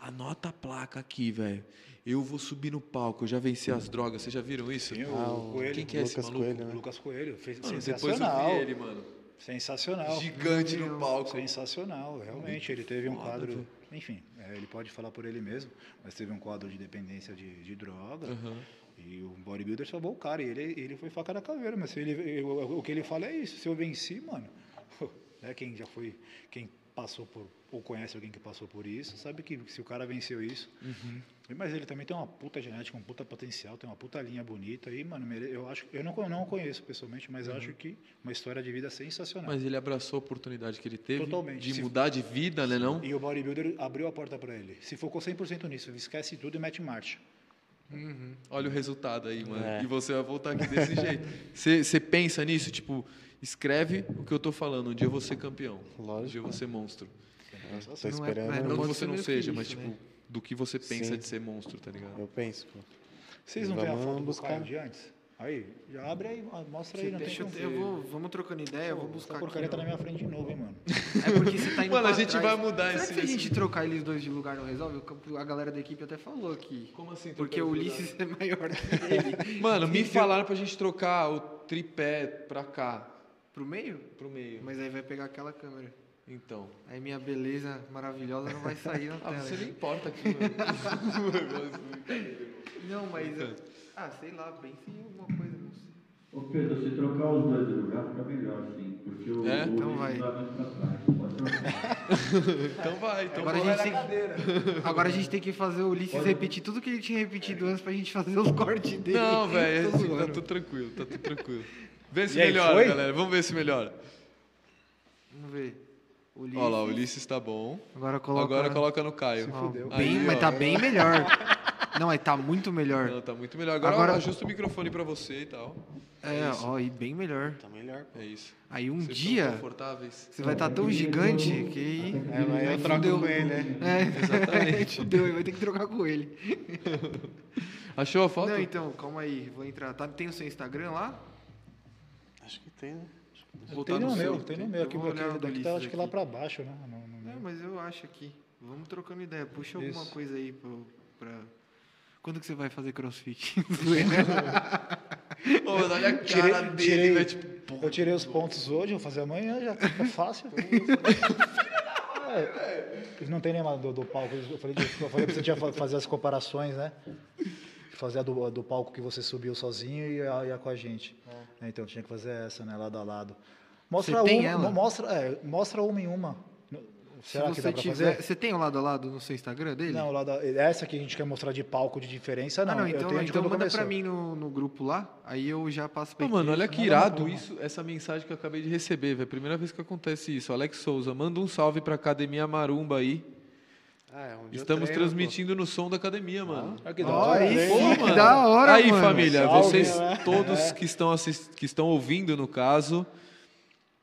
anota a placa aqui, velho. Eu vou subir no palco, eu já venci as drogas. Vocês já viram isso? Sim, Ah, o- Coelho. Quem que é esse Lucas maluco? Coelho, né? Lucas Coelho. Fez Mano, depois eu sensacional. vi ele, mano. Sensacional. Gigante no palco. Sensacional, realmente. Ele teve um foda, quadro. velho. Enfim, é, ele pode falar por ele mesmo, mas teve um quadro de dependência de, de droga. Aham. E o bodybuilder salvou o cara. E ele, ele foi faca da caveira. Mas ele, o, o que ele fala é isso. Se eu venci, mano. Né, quem já foi. Quem passou por. Ou conhece alguém que passou por isso, sabe que se o cara venceu isso. Uhum. Mas ele também tem uma puta genética, um puta potencial, tem uma puta linha bonita. E, mano, eu acho. Eu não, con- não conheço pessoalmente, mas acho que uma história de vida sensacional. Mas ele abraçou a oportunidade que ele teve Totalmente. de Se- mudar de vida, né? Não? E o bodybuilder abriu a porta para ele. Se focou 100% nisso, esquece tudo e mete marcha. Olha o resultado aí, mano. É. E você vai voltar aqui desse jeito. Você pensa nisso? Tipo, escreve o que eu tô falando. Um dia eu vou ser campeão. Um dia eu vou ser monstro. Tô Não é- esperando. é, Não que pode você não que seja, isso, mas tipo, né? do que você pensa Sim. de ser monstro, tá ligado? Eu penso, pô. Vocês não têm a Vamos foto do buscar. Caio de antes? Aí, já abre aí, mostra aí. Não Deixa tem eu, eu vou, vamos trocando ideia, eu vou buscar Essa porcaria aqui. tá na minha frente de novo, hein, mano. É porque você tá indo Mano, a gente trás. vai mudar Será esse- que se a gente trocar eles dois de lugar não resolve? A galera da equipe até falou aqui. Como assim? Porque o Ulisses é maior que ele. Mano, me falaram pra gente trocar o tripé pra cá, Pro meio? pro meio. Mas aí vai pegar aquela câmera. Então. Aí minha beleza maravilhosa não vai sair na Ah, tela. você nem importa aqui, mano. Não, mas. Ah, sei lá, pense em alguma coisa, moço. Ô Pedro, se trocar os dois de lugar, fica melhor, sim. Porque o, É? o Então vai. dá muito pra trás. Pode. Então vai, então Agora a, vai. gente tem. Agora a gente tem que fazer o Ulisses repetir tudo que ele tinha repetido antes pra gente fazer os cortes dele. Não, velho, assim, tá tudo tranquilo, tá tudo tranquilo. Vê se melhora, galera. Vamos ver se melhora. Vamos ver. Ulisses. Olha lá, o Ulisses tá bom. Agora coloca. Agora coloca no Caio. Ó, fudeu. bem, Aí, mas ó. tá bem melhor. Não, mas tá muito melhor. Não, tá muito melhor. Agora, Agora- ajusta o microfone pra você e tal. É, ó, e bem melhor. Tá melhor. É isso. Aí um Vocês dia você vai estar tão gigante que aí. É, mas aí eu troco fudeu. com ele, né? É, Exatamente. fudeu, aí vai ter que trocar com ele. Achou a foto? Não, então, calma aí, vou entrar. Tá, tem o seu Instagram lá? Acho que tem, né? Vou Tem botar no no meu, seu. tem no meu. Eu Aqui, vou aqui, daqui tá, acho que lá pra baixo, né? No- no Não, meu. mas eu acho aqui. Vamos trocando ideia. Puxa alguma Isso. coisa aí pro, pra. Quando que você vai fazer crossfit? Ô, olha a cara Tirei, dele, tirei, velho. Tipo, eu tirei os pontos hoje, vou fazer amanhã, já fica fácil. É, não tem nenhuma do, do palco. Eu falei, eu falei que você tinha fa- fazer as comparações, né? Fazer a do, do palco que você subiu sozinho e a, e a com a gente. É, Então tinha que fazer essa, né? Lado a lado. Mostra Você tem uma, ela? Mostra, é, mostra uma em uma. Se Será que você dá pra tiver. fazer? Você tem o lado a lado no seu Instagram dele? Não, lá da, essa que a gente quer mostrar de palco de diferença, não. Ah, não, eu então, então manda começou. pra mim no, no grupo lá, aí eu já passo pra Ô, mano, olha que irado isso, essa mensagem que eu acabei de receber, velho. Primeira vez que acontece isso. Alex Souza, manda um salve pra Academia Marumba aí. Ah, é Estamos treino, transmitindo no som da academia, mano. Olha que da hora. aí Pô, que mano. da hora, Aí, mano. família, Salve, vocês né? todos que estão assist... que estão ouvindo no caso,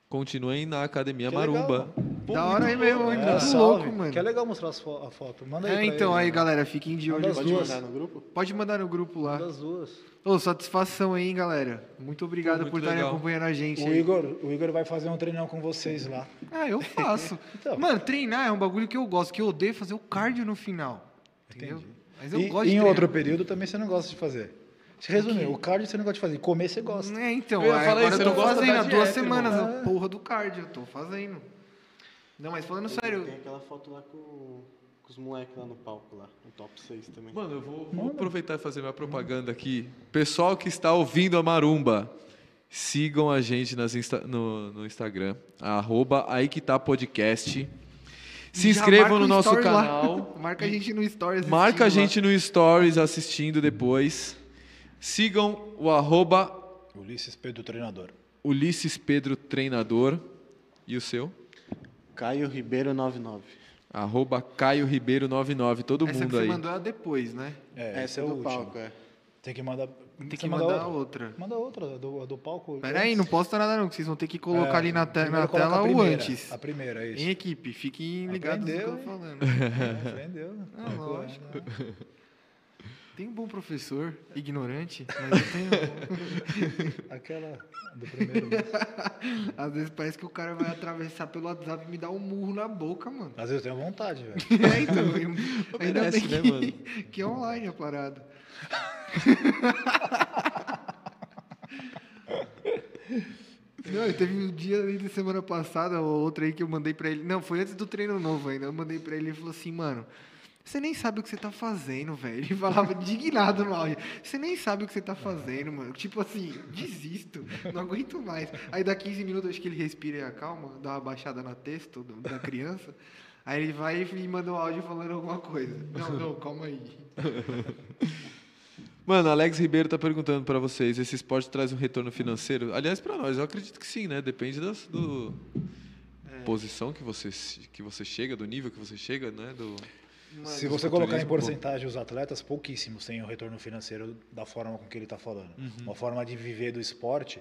continuem na Academia Que Marumba. Pô, Da hora aí mesmo, hein? É, Muito salve. louco, mano. Que é legal mostrar as fo- a foto. Manda aí. É, então, ele, aí, né? galera, fiquem de olho. Pode duas. mandar no grupo? Pode mandar no grupo lá. Manda as duas. Ô, satisfação aí, hein, galera. Muito obrigado muito por estarem acompanhando a gente O aí. Igor, o Igor vai fazer um treinão com vocês lá. Ah, eu faço. Então. Mano, treinar é um bagulho que eu gosto, que eu odeio fazer o cardio no final. Entendeu? Entendi. Mas eu e gosto de em treinar. outro período também você não gosta de fazer. Se resumir, o cardio você não gosta de fazer. Comer você gosta. É, então, Eu aí agora isso, eu tô fazendo há duas semanas irmão. a porra do cardio, eu tô fazendo. Não, mas falando sério, Tem aquela foto lá com, com os moleques lá no palco, lá, no top 6 também. Mano, eu vou, vou aproveitar e fazer minha propaganda aqui. Pessoal que está ouvindo a Marumba, sigam a gente nas Insta- no, no Instagram, arroba aí que tá podcast. Se já inscrevam no nosso story lá. canal. Marca a gente no Stories. Marca a assistindo lá. gente no Stories assistindo depois. Sigam o arroba Ulisses Pedro, treinador. Ulisses Pedro Treinador. E o seu? Caio Ribeiro 99. Arroba Caio Ribeiro 99. Todo Essa que mundo você aí. mandou é depois, né? É, esse é o do último. palco, é. Tem que mandar. Tem você que manda mandar outra. outra. Manda outra, a do, a do palco. Pera aí, não posta nada não, que vocês vão ter que colocar É, ali na, te- na tela o antes. A primeira, é Em isso. equipe, fiquem ligados no que eu tô falando. É, Aprendeu. Ah, lógico. Tem um bom professor, ignorante, mas eu tenho. Aquela do primeiro. Às vezes parece que o cara vai atravessar pelo WhatsApp e me dar um murro na boca, mano. Às vezes eu tenho vontade, velho. É, então. eu- Ainda Merece, bem né, que, mano? que é online a parada. Não, teve um dia aí de semana passada, ou outra aí que eu mandei pra ele. Não, foi antes do treino novo ainda. Eu mandei pra ele e ele falou assim, mano. Você nem sabe o que você tá fazendo, velho. Ele falava indignado no áudio. Você nem sabe o que você tá fazendo, mano. Tipo assim, desisto. Não aguento mais. Aí dá 15 minutos, acho que ele respira e acalma, dá uma baixada na texto da criança. Aí ele vai e manda um áudio falando alguma coisa. Não, não, calma aí. Mano, Alex Ribeiro tá perguntando pra vocês, esse esporte traz um retorno financeiro? Aliás, pra nós, eu acredito que sim, né? Depende das, do É. posição que você que você chega, do nível que você chega, né? Do Se você colocar em porcentagem os atletas, pouquíssimos têm o retorno financeiro da forma com que ele está falando. Uma forma de viver do esporte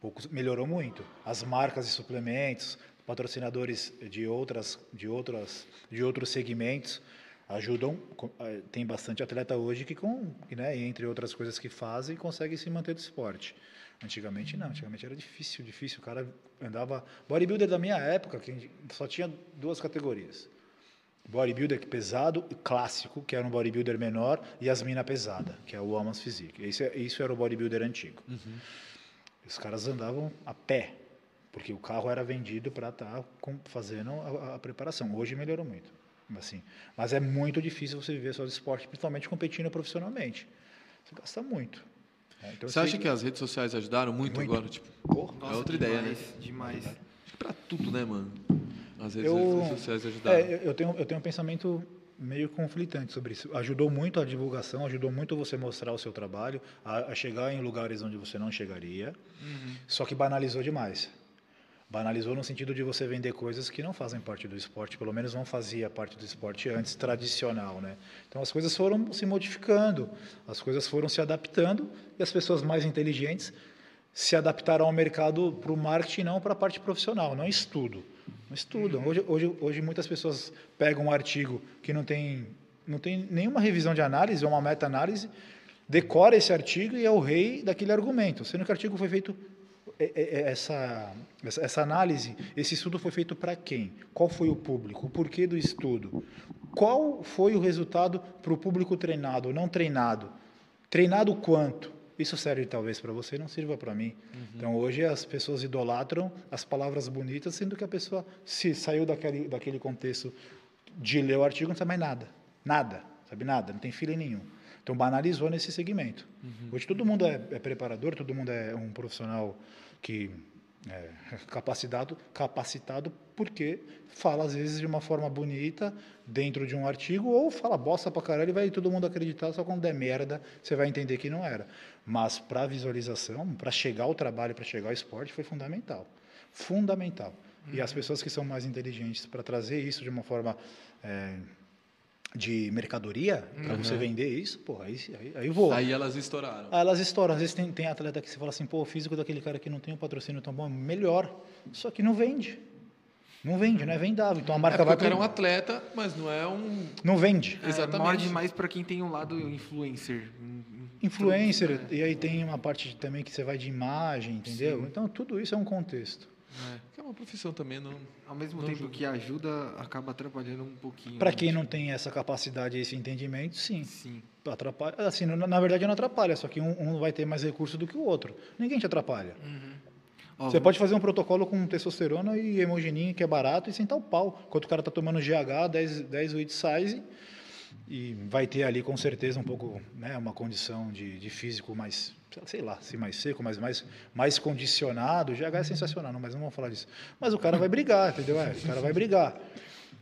poucos, melhorou muito. As marcas de suplementos, patrocinadores de outras, de outras, de outros segmentos ajudam. eh, Tem bastante atleta hoje que, com, né, entre outras coisas que fazem, consegue se manter do esporte. Antigamente não, antigamente era difícil, difícil. O cara andava. Bodybuilder da minha época, que só tinha duas categorias bodybuilder pesado e clássico, que era um bodybuilder menor, e as mina pesada, que é o Woman's Physique. Isso, é- isso era o bodybuilder antigo. Os caras andavam a pé, porque o carro era vendido para estar fazendo a, a preparação. Hoje melhorou muito, assim. Mas é muito difícil você viver só de esporte, principalmente competindo profissionalmente. Você gasta muito. né? Então, Você acha que as redes sociais ajudaram muito, Muito. agora? Tipo, Porra, é outra ideia, né? Demais. Acho que pra tudo, né, mano? As redes Eu, sociais ajudaram. é, eu- eu, tenho, eu tenho um pensamento meio conflitante sobre isso. Ajudou muito a divulgação, ajudou muito você mostrar o seu trabalho, a, a chegar em lugares onde você não chegaria, só que banalizou demais. Banalizou no sentido de você vender coisas que não fazem parte do esporte, pelo menos não fazia parte do esporte antes, tradicional, né? Então as coisas foram se modificando, as coisas foram se adaptando e as pessoas mais inteligentes se adaptaram ao mercado para o marketing, não para a parte profissional, não estudo. Estudam. Hoje, hoje, hoje muitas pessoas pegam um artigo que não tem, não tem nenhuma revisão de análise, ou uma meta-análise, decora esse artigo e é o rei daquele argumento, sendo que o artigo foi feito é- é- é essa essa análise, esse estudo foi feito para quem? Qual foi o público? O porquê do estudo? Qual foi o resultado para o público treinado ou não treinado? Treinado quanto? Isso serve talvez para você, não sirva para mim. Então hoje as pessoas idolatram as palavras bonitas, sendo que a pessoa se saiu daquele, daquele contexto de ler o artigo não sabe mais nada. Nada, sabe nada, não tem feeling nenhum. Então banalizou nesse segmento. Hoje todo mundo é, é preparador, todo mundo é um profissional que É, capacitado, capacitado porque fala às vezes de uma forma bonita dentro de um artigo ou fala bosta pra caralho e vai todo mundo acreditar, só quando der merda você vai entender que não era. Mas para visualização, para chegar ao trabalho, para chegar ao esporte foi fundamental. Fundamental. E as pessoas que são mais inteligentes para trazer isso de uma forma é, de mercadoria, para você vender isso, pô, aí, aí, aí voa. Aí elas estouraram. Ah, elas estouram. Às vezes tem, tem atleta que você fala assim, pô, o físico daquele cara que não tem um patrocínio tão bom é melhor. Só que não vende. Não vende, não é vendável. Então a É marca porque vai o cara é um atleta, mas não é um. Não vende. Exatamente. É, morde mais pra quem tem um lado influencer. Influencer, e aí tem uma parte também que você vai de imagem, entendeu? Sim. Então tudo isso é um contexto. Que é uma profissão também, não. Ao mesmo Não tempo que ajuda, acaba atrapalhando um pouquinho. Para né? quem não tem essa capacidade, esse entendimento, sim. Sim. Atrapalha. Assim, na na verdade não atrapalha, só que um, um vai ter mais recurso do que o outro. Ninguém te atrapalha. Ó, Você pode fazer um protocolo com testosterona e hemogenin, que é barato, e sentar o pau. Enquanto o cara tá tomando GH, 10, 10 weight size, e vai ter ali com certeza um pouco, né, uma condição de, de físico mais, sei lá, se mais seco, mas mais, mais condicionado. GH é sensacional, não, mas não vamos falar disso. Mas o cara vai brigar, entendeu? É, o cara vai brigar.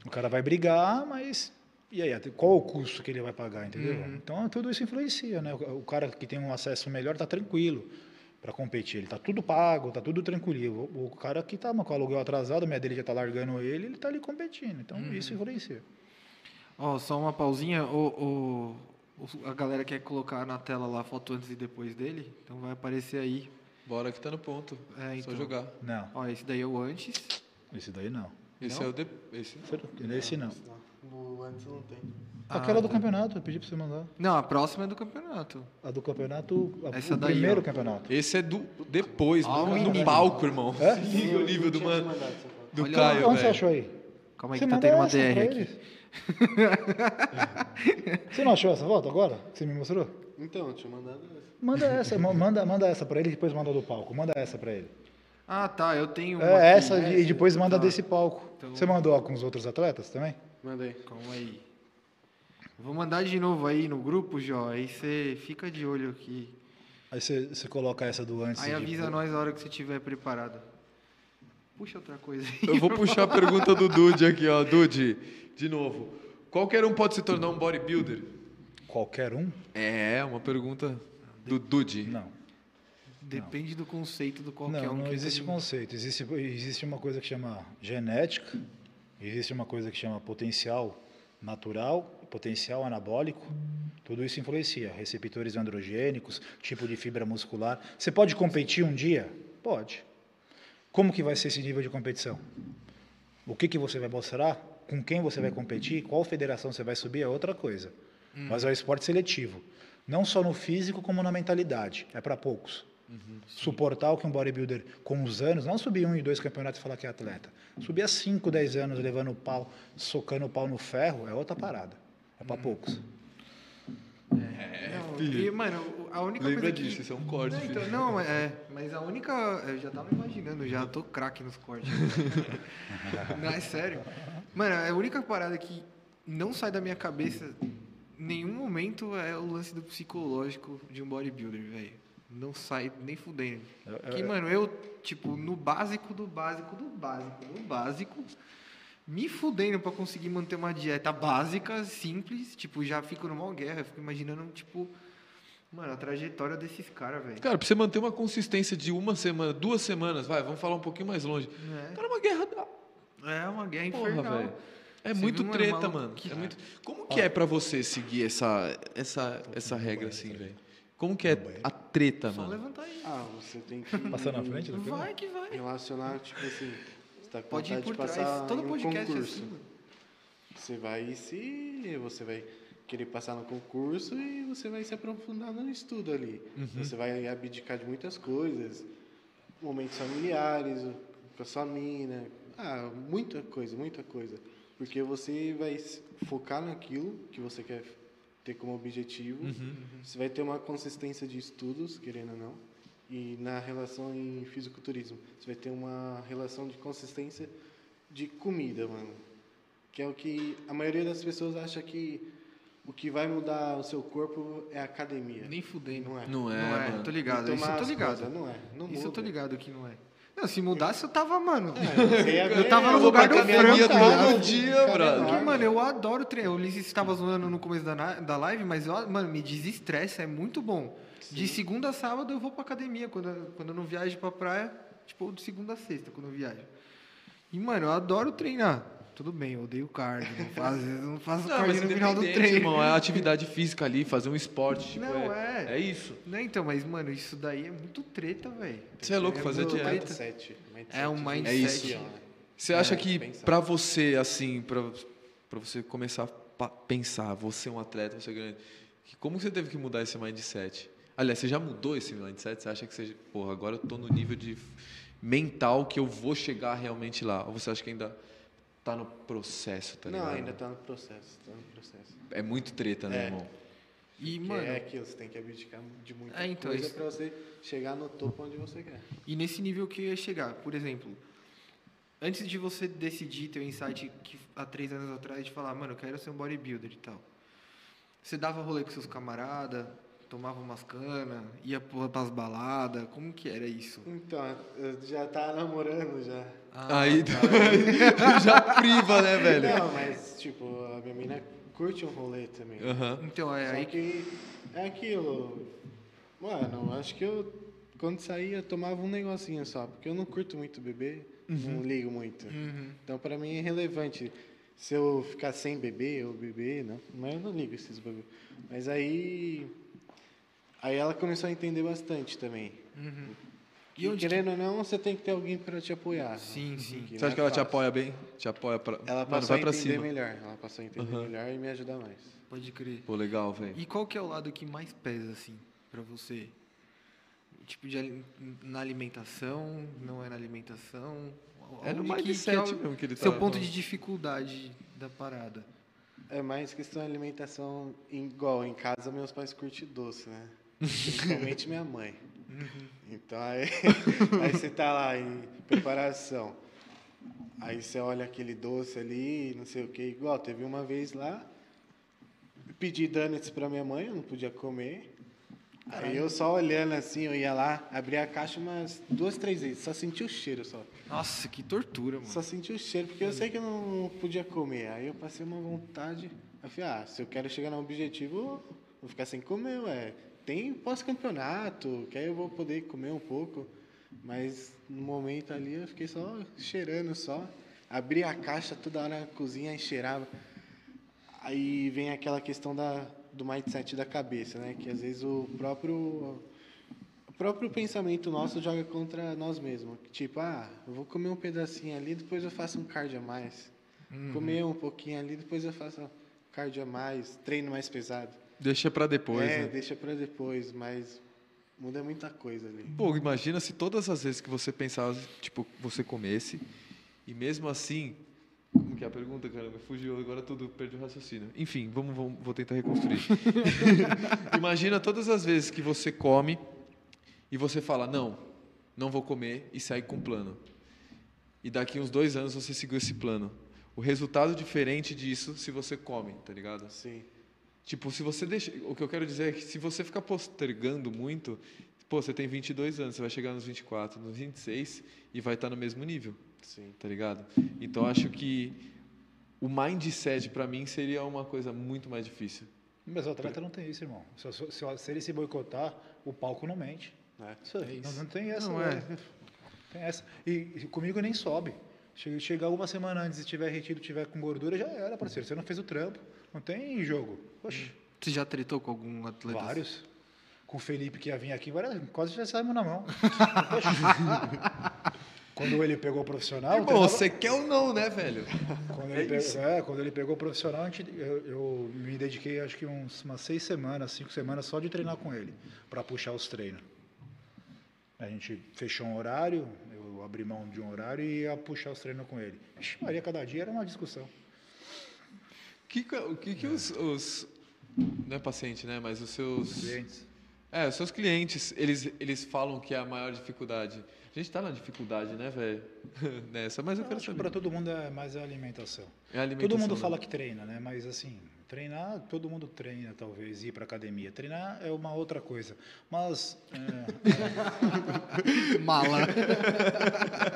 O cara vai brigar, mas e aí, qual o custo que ele vai pagar, entendeu? Então tudo isso influencia, né? O o cara que tem um acesso melhor está tranquilo para competir, ele tá tudo pago, tá tudo tranquilo. O, o cara que tá com o aluguel atrasado, a minha dele já tá largando ele, ele tá ali competindo. Então isso influencia. Ó, só uma pausinha. O, o- a galera quer colocar na tela lá a foto antes e depois dele. Então vai aparecer aí. Bora que tá no ponto. É, Só então. jogar. Não, Ó, esse daí é o antes. esse daí não. Esse Não? é o. De... Esse... Esse não. O antes não tem. Aquela Ah, do tá. campeonato, eu pedi para você mandar. Não, a próxima é do campeonato. A do campeonato, a, Essa o daí, primeiro ó. campeonato. Esse é do depois, Ah, no, o no menino. palco, irmão. É? Liga o nível do mano. Do Olha Caio, Onde você achou aí? Calma aí Você que tá tendo uma DR pra aqui. você não achou essa foto agora? Que você me mostrou? Então, eu tinha mandado essa. Manda essa, ma- manda, manda essa para ele e depois manda do palco. Manda essa para ele. Ah, tá. Eu tenho. É, aqui. essa e depois manda Tá. desse palco. Então- Você mandou com os outros atletas também? Mandei. Calma aí. Vou mandar de novo aí no grupo, Jó. Aí você fica de olho aqui. Aí você, você coloca essa do antes. Aí avisa depois. nós a hora que você estiver preparado. Puxa outra coisa aí. Eu vou puxar a pergunta do Dude aqui, ó. Dude, de novo. Qualquer um pode se tornar um bodybuilder? Qualquer um? É, uma pergunta do Dude. Não. Depende do conceito do qualquer Não, um. não existe tem. conceito. Existe, existe uma coisa que chama genética, existe uma coisa que chama potencial natural, potencial anabólico. Tudo isso influencia. Receptores androgênicos, tipo de fibra muscular. Você pode competir um dia? Pode. Como que vai ser esse nível de competição? O que, que você vai mostrar? Com quem você vai competir? Qual federação você vai subir? É outra coisa. Mas é um esporte seletivo. Não só no físico, como na mentalidade. É para poucos. Suportar o que um bodybuilder, com os anos, não subir um e dois campeonatos e falar que é atleta. Subir a 5, 10 anos levando o pau, socando o pau no ferro, é outra parada. É para poucos. Não, e, mano, o- a única Lembra coisa que... disso, isso é um corte. Não, então, não, é, mas a única. Eu já tava imaginando, já tô craque nos cortes. não, é sério. Mano, a única parada que não sai da minha cabeça em nenhum momento é o lance do psicológico de um bodybuilder, velho. Não sai nem fudendo. É, Que, mano, eu, tipo, no básico do básico do básico, no básico, me fudendo pra conseguir manter uma dieta básica, simples, tipo, já fico numa guerra, fico imaginando, tipo, mano, a trajetória desses caras, velho. Cara, pra você manter uma consistência de uma semana, duas semanas, vai, vamos falar um pouquinho mais longe. É. Cara, é uma guerra da É uma guerra porra, infernal. velho. É Você muito viu, mano, treta, mano. que- É muito... Como que é pra você seguir essa, essa, essa regra assim, velho? Como que é a treta, Só mano? levantar aí. Ah, você tem que Passar na frente do Vai que vai. relacionar, tipo assim, você tá com Pode ir por de trás. Todo em um podcast é concurso. assim, mano. Você vai se. Você vai querer passar no concurso e você vai se aprofundar no estudo ali. Você vai abdicar de muitas coisas, momentos familiares, com a sua mina. Ah, muita coisa, muita coisa. Porque você vai focar naquilo que você quer ter como objetivo. Você vai ter uma consistência de estudos, querendo ou não. E na relação em fisiculturismo, você vai ter uma relação de consistência de comida, mano. Que é o que a maioria das pessoas acha que o que vai mudar o seu corpo é a academia. Nem fudendo. Não é. Não é, Não é, mano. tô ligado. Isso eu tô ligado. coisas, Não é. Não Isso eu tô ligado que não é. Não, se mudasse, eu tava, mano. Ia ver, Eu tava no Eu lugar do tá todo ligado? dia, brother. Porque, mano, eu adoro treinar. O Liz estava zoando no começo da, na- da live, mas, eu, mano, me desestressa, é muito bom. De segunda a sábado eu vou pra academia. Quando, eu- quando eu não viajo pra praia, tipo, de segunda a sexta, quando eu viajo. E, mano, eu adoro treinar. Tudo bem, eu odeio cardio. Não faço, não faço Não, cardio no final do treino. irmão, é atividade física ali, fazer um esporte, tipo, Não, é, é. é isso. Não, então, mas, mano, isso daí é muito treta, velho. Você é louco É fazer dieta. mindset, mindset É um mindset. É isso. Você acha É, que pra você, assim, pra, pra você começar a pensar, você é um atleta, você é grande, que como você teve que mudar esse mindset? Aliás, você já mudou esse mindset? Você acha que você, porra, agora eu tô no nível de mental que eu vou chegar realmente lá? Ou você acha que ainda tá no processo, tá Não, ligado? ainda tá no processo, tá no processo. É muito treta, né, É. irmão? E, Porque mano, é aquilo, você tem que abdicar de muita É, então, coisa isso- pra você chegar no topo onde você quer. E nesse nível que eu ia chegar, por exemplo, antes de você decidir ter um insight que há três anos atrás de falar, mano, eu quero ser um bodybuilder e tal. Você dava rolê com seus camaradas, tomava umas canas, ia pra- pras baladas, como que era isso? Então, eu já tá namorando já. Ah, Aí tá. já priva, né, velho? Não, mas tipo, a minha mina curte um rolê também. Aham. Então, é Só aí que... é aquilo. Mano, acho que eu quando saía eu tomava um negocinho só, porque eu não curto muito beber, não ligo muito. Uhum. Então pra mim é irrelevante se eu ficar sem beber ou beber, não, mas eu não ligo esses bagulho. Mas aí aí ela começou a entender bastante também. Uhum. E, onde que- querendo ou não, você tem que ter alguém para te apoiar. Sim, sim. Que Você acha é que ela te fácil. apoia bem? Te apoia pra. Ela Mano, passou vai a entender cima. melhor. Ela passou a entender Aham. melhor e me ajudar mais. Pode crer. Pô, legal, velho. E qual que é o lado que mais pesa, assim, pra você? Tipo, de, na alimentação, não é na alimentação? É no que- mindset que é o mesmo que ele tá Seu ponto falando. de dificuldade da parada. É mais questão de alimentação igual. Em casa, meus pais curtem doce, né? Principalmente minha mãe. Então, aí, aí você tá lá em preparação. Aí você olha aquele doce ali, não sei o que. Igual, teve uma vez lá, pedi donuts pra minha mãe, eu não podia comer. Aí eu só olhando assim, eu ia lá, abria a caixa umas duas, três vezes, só senti o cheiro só. Nossa, que tortura, mano. Só senti o cheiro, porque eu sei que eu não podia comer. Aí eu passei uma vontade. Eu falei, ah, se eu quero chegar no objetivo, vou ficar sem comer, ué. Tem pós-campeonato, que aí eu vou poder comer um pouco. Mas no momento ali eu fiquei só cheirando só. Abri a caixa toda hora na cozinha e cheirava. Aí vem aquela questão da, do mindset da cabeça, né? Que às vezes o próprio o próprio pensamento nosso joga contra nós mesmos. Tipo, ah, eu vou comer um pedacinho ali, depois eu faço um cardio a mais. Comer um pouquinho ali, depois eu faço um cardio a mais, treino mais pesado. Deixa pra depois, é, né? deixa pra depois, mas muda muita coisa ali. Pô, imagina se todas as vezes que você pensava, tipo, você comesse, e mesmo assim. Como que é a pergunta, caramba? Fugiu, agora tudo, perdi o raciocínio. Enfim, vamos, vamos, vou tentar reconstruir. imagina todas as vezes que você come e você fala, não, não vou comer, e segue com um plano. E daqui uns dois anos você seguiu esse plano. O resultado diferente disso se você come, tá ligado? Sim. Tipo, se você deixa. O que eu quero dizer é que se você ficar postergando muito, pô, você tem 22 anos, você vai chegar nos 24, nos 26 e vai estar no mesmo nível, Sim. tá ligado? Então acho que o mindset pra mim seria uma coisa muito mais difícil. Mas o atleta não tem isso, irmão. Se, se- se- ele se boicotar, o palco não mente. É. Isso aí. Não, não tem essa. Não, né? é. Tem essa. E, e comigo nem sobe. Chega, chega uma semana antes e estiver retido, tiver com gordura, já era, parceiro. Você não fez o trampo. Não tem jogo. Oxe, Você já tretou com algum atleta? vários. Com o Felipe que ia vir aqui, várias- quase já saímos na mão. Quando ele pegou o profissional. treinava- você quer ou não, né, velho? Quando É ele, pegou, é, quando ele pegou o profissional, a gente- eu, eu me dediquei acho que uns, umas seis semanas, cinco semanas só de treinar com ele, para puxar os treinos. A gente fechou um horário, eu abri mão de um horário e ia puxar os treinos com ele. Ixi, Maria, cada dia era uma discussão. Que, o que, que os, os. Não é paciente, né? Mas os seus. Clientes. É, os seus clientes, eles, eles falam que é a maior dificuldade. A gente tá na dificuldade, né, velho? Nessa, mas eu Eu quero acho que saber. para todo mundo é mais a alimentação. É a alimentação, Todo mundo né? fala que treina, né? Mas assim, Treinar, todo mundo treina, talvez, ir para academia. Treinar é uma outra coisa. Mas, é, Mala.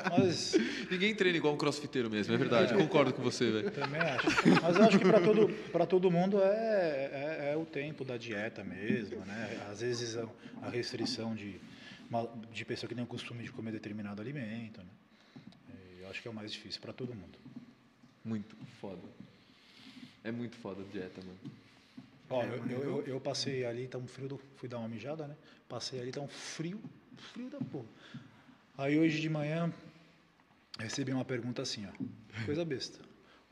mas Ninguém treina igual um crossfiteiro mesmo, é verdade. Concordo com você, velho. também acho. Mas eu acho que para todo, para todo mundo é, é, é o tempo da dieta mesmo, né? Às vezes a, restrição de, de pessoa que tem o costume de comer determinado alimento, né? Eu acho que é o mais difícil para todo mundo. Muito foda. É muito foda a dieta, mano. Ó, É, eu, eu- eu- eu passei ali, tá um frio, do, fui dar uma mijada, né? Passei ali, tá um frio, frio da porra. Aí hoje de manhã recebi uma pergunta assim, ó, coisa besta.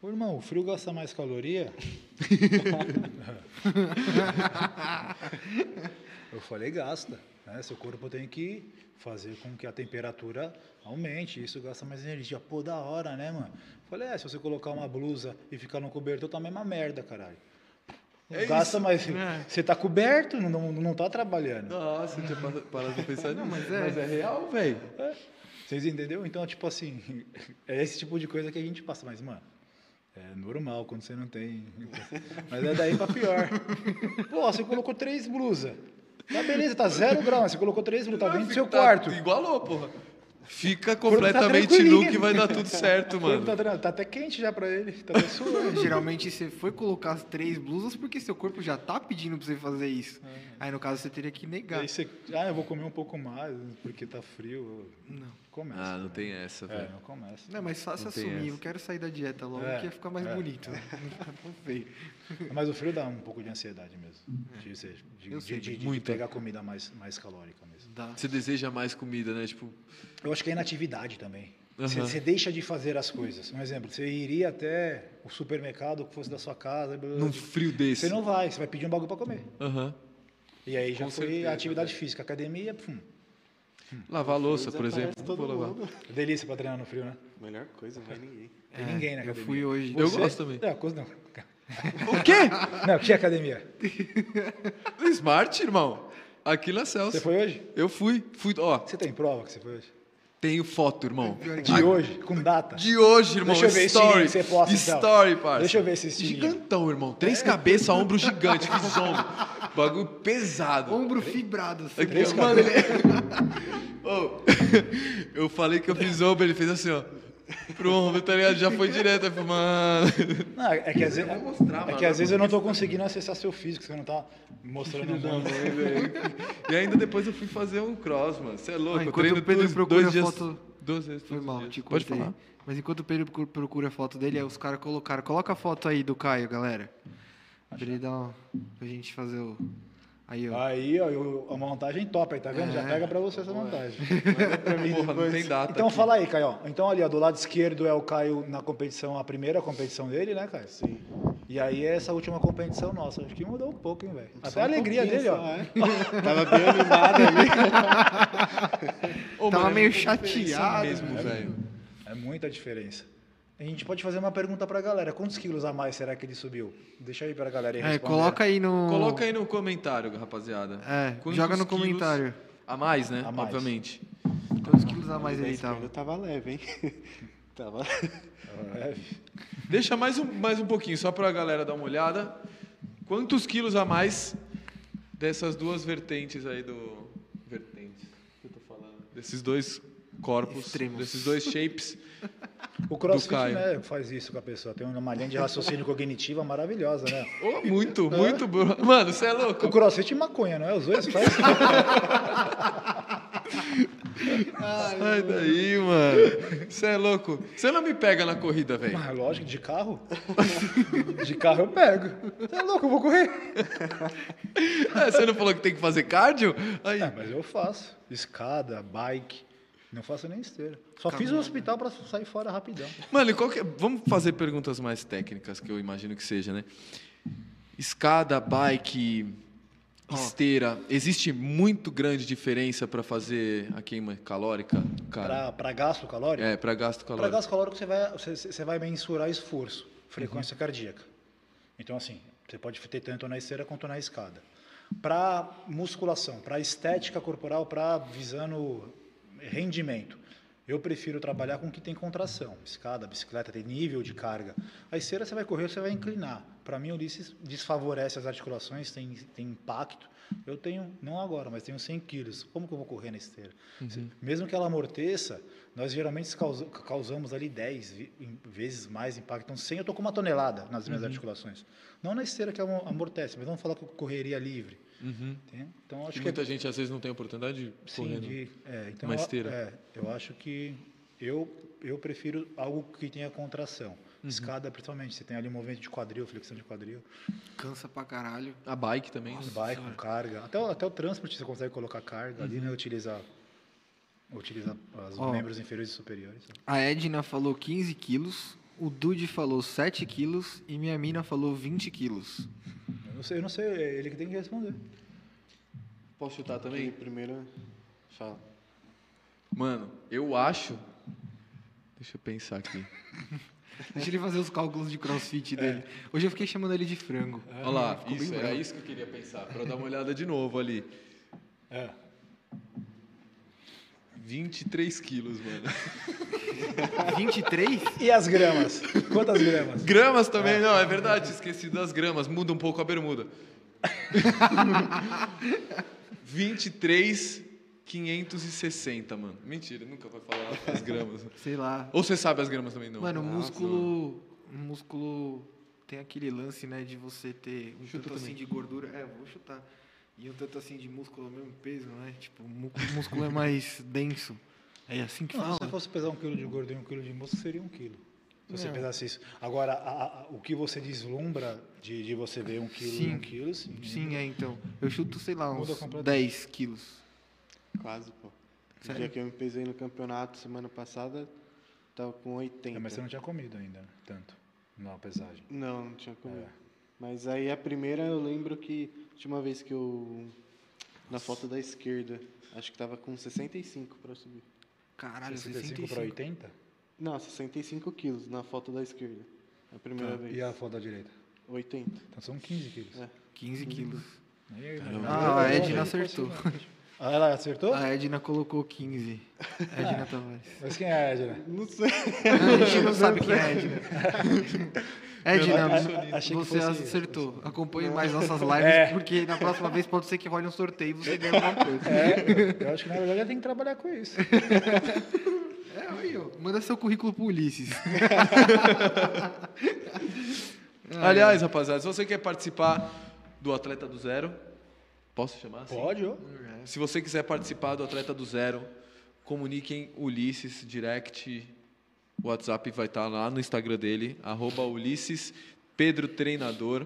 Ô irmão, o frio gasta mais caloria? eu falei, gasta. Né? Seu corpo tem que fazer com que a temperatura aumente, isso gasta mais energia. Pô, da hora, né, mano? Falei, é, se você colocar uma blusa e ficar no cobertor, tá a mesma merda, caralho. É Gasta, isso. mas É. você tá coberto, não, não, não tá trabalhando. Nossa, eu tinha parado- pra pensar nisso. mas é. Mas é real, velho. Vocês entenderam? Então, tipo assim, é esse tipo de coisa que a gente passa. Mas, mano, é normal quando você não tem. Mas é daí pra pior. Pô, você colocou três blusas. Tá beleza, tá zero grau, você colocou três blusas, tá dentro do seu Tá- quarto. Igualou, porra. Fica tá completamente nu que vai dar tudo certo, mano. Tá, tá até quente já pra ele, tá até suando. Geralmente você foi colocar as três blusas porque seu corpo já tá pedindo pra você fazer isso. Aí no caso você teria que negar. Aí você, ah, eu vou comer um pouco mais, porque tá frio. Não. Começa. Ah, não tem essa, É, velho. não começa. Não, mas fácil assumir, eu quero sair da dieta logo, É, que ia ficar mais é, bonito. Não feio. Mas o frio dá um pouco de ansiedade mesmo. De, ser- de, de, de- de muito. pegar comida mais, mais calórica mesmo. Dá. Você deseja mais comida, né? Tipo, Eu acho que é inatividade também. Você, deixa de fazer as coisas. Um exemplo, você iria até o supermercado que fosse da sua casa. blá, blá, num frio desse. Você não vai, você vai pedir um bagulho para comer. Aham. E aí já Com foi certeza, a atividade física, academia, pum. Lavar a louça, por exemplo. todo Vou lavar. mundo. Delícia para treinar no frio, né? Melhor coisa, não vai ninguém. Tem ninguém na É, Eu academia. fui hoje. Eu Você? gosto também. É, coisa não. O quê? Não, que academia? Smart, irmão. Aqui na Celso. Você foi hoje? Eu fui. Fui, ó, Você tem prova que você foi hoje? Tenho foto, irmão. De hoje, com data. De hoje, irmão. Deixa eu ver esse Story. que você posta, então. Story, parça. Deixa eu ver esse estilinho. Gigantão, irmão. Três cabeças, ombro gigante. Fiz ombro. Bagulho pesado. Ombro fibrado. Assim. Aqui, mano, ele... Ô, eu falei que eu fiz ombro, ele fez assim, ó. Pro ombro, tá ligado? Já foi direto. Eu falei, mano... Não, é que às vezes, mostrar, é mano. que às vezes eu não tô conseguindo acessar seu físico, você não tá mostrando Filho da um mãe, velho. E ainda depois eu fui fazer um cross, mano. Você é louco. Ah, eu enquanto treino o Pedro dois, procura dois dias, foto- Duas vezes Foi mal, dias. te Pode cortei. falar. Mas enquanto o Pedro procura- procura a foto dele, aí os caras colocaram. Coloca a foto aí do Caio, galera. Pra ele dar uma, Pra gente fazer o. Aí, ó. Aí, ó, eu- a montagem top aí, tá vendo? Já É. pega pra você essa montagem. Porra, não tem data. Então aqui. fala aí, Caio. Então ali, ó, do lado esquerdo é o Caio na competição, a primeira competição dele, né, Caio? Sim. E aí é essa última competição nossa. Acho que mudou um pouco, hein, velho? Até a alegria dele, ó. só, é. Tava bem animado ali. Ô, Tava mano, é meio diferença chateado, mesmo, velho. É muita diferença. A gente pode fazer uma pergunta pra galera. Quantos quilos a mais será que ele subiu? Deixa aí pra galera aí É, responder. coloca aí no. Coloca aí no comentário, rapaziada. É, Quantos joga no comentário. A mais, né? A mais. Obviamente. Quantos quilos a mais ele tava? tava leve, hein? Tava. É, Deixa mais um, mais um pouquinho, só pra galera dar uma olhada. Quantos quilos a mais dessas duas vertentes aí do. Vertentes, que eu tô falando? Desses dois corpos, Extremos. desses dois shapes. O CrossFit né, faz isso com a pessoa. Tem uma linha de raciocínio cognitiva maravilhosa, né? Oh, muito, muito. bro. Mano, você é louco. O CrossFit e maconha, não é? Os dois faz. Sai daí, mano. Você é louco. Você não me pega na corrida, velho. Mas lógico, de carro. De carro eu pego. Você é louco, eu vou correr. É, Você não falou que tem que fazer cardio? Aí. É, mas eu faço. Escada, bike. Não faço nem esteira. Só fiz o hospital pra sair fora rapidão. Mano, é- vamos fazer perguntas mais técnicas, que eu imagino que seja, né? Escada, bike, esteira. Existe muito grande diferença para fazer a queima calórica, pra gasto calórico. É, para gasto Para calórico. gasto calórico você vai, você, você vai mensurar esforço, frequência cardíaca. Então, assim, você pode ter tanto na esteira quanto na escada. Para musculação, para estética corporal, para visando rendimento, Eu prefiro trabalhar com o que tem contração. Escada, bicicleta, tem nível de carga. A esteira você vai correr, você vai inclinar. Para mim, o Ulisses desfavorece as articulações, tem, tem impacto. Eu tenho, não agora, mas tenho 100 quilos. Como que eu vou correr na esteira? Mesmo que ela amorteça, nós geralmente causa- causamos ali 10 vi- em- vezes mais impacto. Então, 100 eu estou com uma tonelada nas minhas articulações. Não na esteira que amortece, mas vamos falar que eu correria livre. Uhum. Então, acho que muita gente às vezes não tem oportunidade de Sim, correr. né? de, é, então uma eu- esteira. É, eu acho que eu, eu prefiro algo que tenha contração. Uhum. Escada, principalmente, você tem ali um movimento de quadril, flexão de quadril, Cansa pra caralho. A bike também. né? bike com carga, até, o- até o transporte você consegue colocar carga ali, Uhum. né? Utilizar, utilizar os Ó. membros inferiores e superiores. A Edna falou 15 quilos, o Dude falou 7 quilos e minha mina falou 20 quilos. Eu não sei, eu não sei, é ele que tem que responder. Posso chutar também? primeiro, fala. Mano, eu acho. Deixa eu pensar aqui. Deixa ele fazer os cálculos de crossfit dele. Hoje eu fiquei chamando ele de frango. Olha lá, isso, era isso que eu queria pensar, pra eu dar uma olhada de novo ali. É. 23 quilos, mano. 23? E as gramas? Quantas gramas? Gramas também, não, é verdade, esqueci das gramas, muda um pouco a bermuda. 23, 560, mano. Mentira, nunca vai falar as gramas. Sei lá. Ou você sabe as gramas também, não? Mano, Ah, músculo. Músculo tem aquele lance, né, de você ter um Chuta tanto assim também. de gordura. É, vou chutar. E um tanto assim de músculo ao mesmo peso, né? Tipo, o o músculo é mais denso. É assim que Não, fala? se você fosse pesar um quilo de gordura e um quilo de músculo, seria um quilo. Se você Não. pesasse isso. Agora, a- a- o que você deslumbra de, de você ver um quilo Sim. e um quilo, sim. Sim, é então. Eu chuto, sei lá, uns completamente. 10 quilos. Quase, pô. O Sério? dia que eu me pesei no campeonato semana passada, tava com 80. É, mas você não tinha comido ainda, tanto, na pesagem. Não, não tinha comido. É. Mas aí a primeira eu lembro que última vez que eu. Na foto da esquerda, acho que tava com 65 para subir. Caralho, 65 para 65. 80? Não, 65 quilos na foto da esquerda. A primeira Tá. vez. E a foto da direita? 80. Então são 15 quilos. É. 15 quilos. Aí, Ah, a eu- Edna acertou. Ah, ela acertou? A Edna colocou 15. Edna Tavares. Mas quem é a Edna? Não sei. A gente não sabe quem é a Edna. Edna, a- achei que você fosse isso, acertou. Acompanhe mais nossas lives, É. porque na próxima vez pode ser que role um sorteio e você ganhe alguma coisa. É, eu acho que na verdade ela tem que trabalhar com isso. É, aí, ó. Manda seu currículo pro Ulisses. Aliás, rapaziada, se você quer participar do Atleta do Zero, posso chamar assim? Pode, ó. Se você quiser participar do Atleta do Zero, comuniquem Ulisses Direct. O WhatsApp vai estar lá no Instagram dele, arroba Ulisses Pedro Treinador.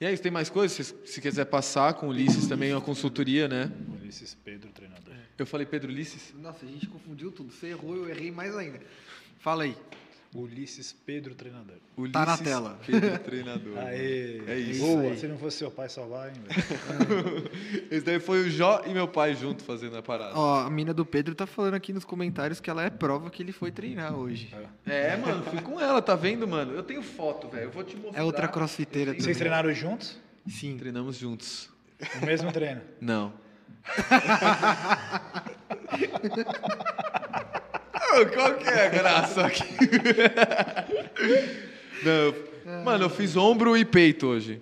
E é isso, tem mais coisas? Se, se quiser passar com o Ulisses também, uma consultoria, né? Ulisses Pedro, treinador. Eu falei Pedro Ulisses? Nossa, a gente confundiu tudo. Você errou, eu errei mais ainda. Fala aí. Ulisses Pedro, treinador. Ulisses Tá na tela. Pedro Treinador. Aê! É isso. Boa, aí. se não fosse seu pai salvar, hein, velho? Esse daí foi o Jó e meu pai junto fazendo a parada. Ó, a mina do Pedro tá falando aqui nos comentários que ela é prova que ele foi treinar hoje. É, mano, fui com ela, tá vendo, mano? Eu tenho foto, velho. Eu vou te mostrar. É outra crossfiteira tenho- Vocês também. treinaram juntos? Sim. Treinamos juntos. No mesmo treino? Não. Qual que é a graça aqui? Não, eu- mano, eu fiz ombro e peito hoje.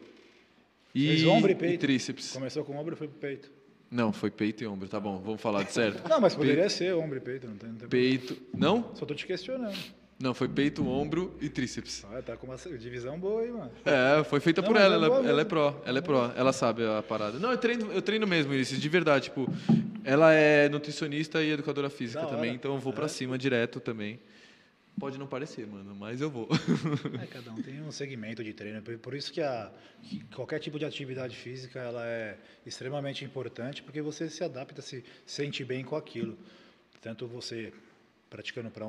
E, Fez ombro e peito? tríceps. Começou com ombro e foi pro peito. Não, foi peito e ombro, tá bom, vamos falar de certo. Não, mas poderia ser ombro e peito, não tem, não tem Peito. Não? Só tô te questionando. Não, foi peito, ombro e tríceps. Ah, tá com uma divisão boa aí, mano. É, foi feita Não, por ela, é ela, ela é mesmo. pró, ela é pró, ela sabe a parada. Não, eu treino, eu treino mesmo, Ulisses, de verdade, tipo, ela é nutricionista e educadora física também, então eu vou pra cima direto também. Pode não parecer, mano, mas eu vou. É, cada um tem um segmento de treino. Por- isso que, a, que qualquer tipo de atividade física ela é extremamente importante, porque você se adapta, se sente bem com aquilo. Tanto você praticando para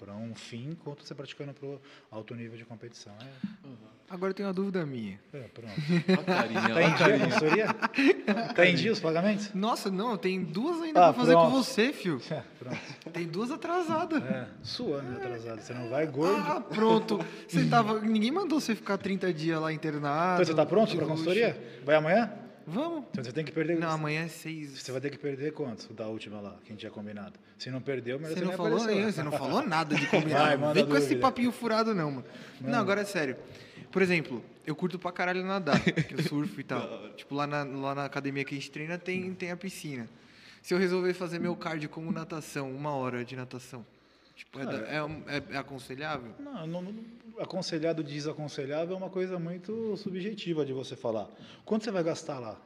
para um fim, quanto você praticando para o alto nível de competição. É, Agora eu tenho uma dúvida minha. é, pronto. A Tá a em dia a consultoria? Tá em dia os pagamentos? Nossa, não, tem duas ainda Ah, pra fazer com você, fio. É, pronto. Tem duas atrasadas. É, suando atrasado. Você não vai gordo. Ah, pronto. Você tava. Ninguém mandou você ficar 30 dias lá internado. Então você tá pronto para luxo. consultoria? Vai amanhã? Vamos. Então você tem que perder. Não, amanhã é seis. Você vai ter que perder quanto da última lá, que a gente tinha combinado? Se não perdeu, melhor Você você não falou você não falou nada de combinado. Vai, Não Vem com esse papinho furado, não, mano. Não, agora é sério. Por exemplo, eu curto pra caralho nadar, que eu surfo e tal. tipo, lá na, lá na academia que a gente treina tem, tem a piscina. Se eu resolver fazer meu cardio como natação, uma hora de natação, tipo, é, da- é, um- é- é aconselhável? Não, não, aconselhado, desaconselhável é uma coisa muito subjetiva de você falar. Quanto você vai gastar lá?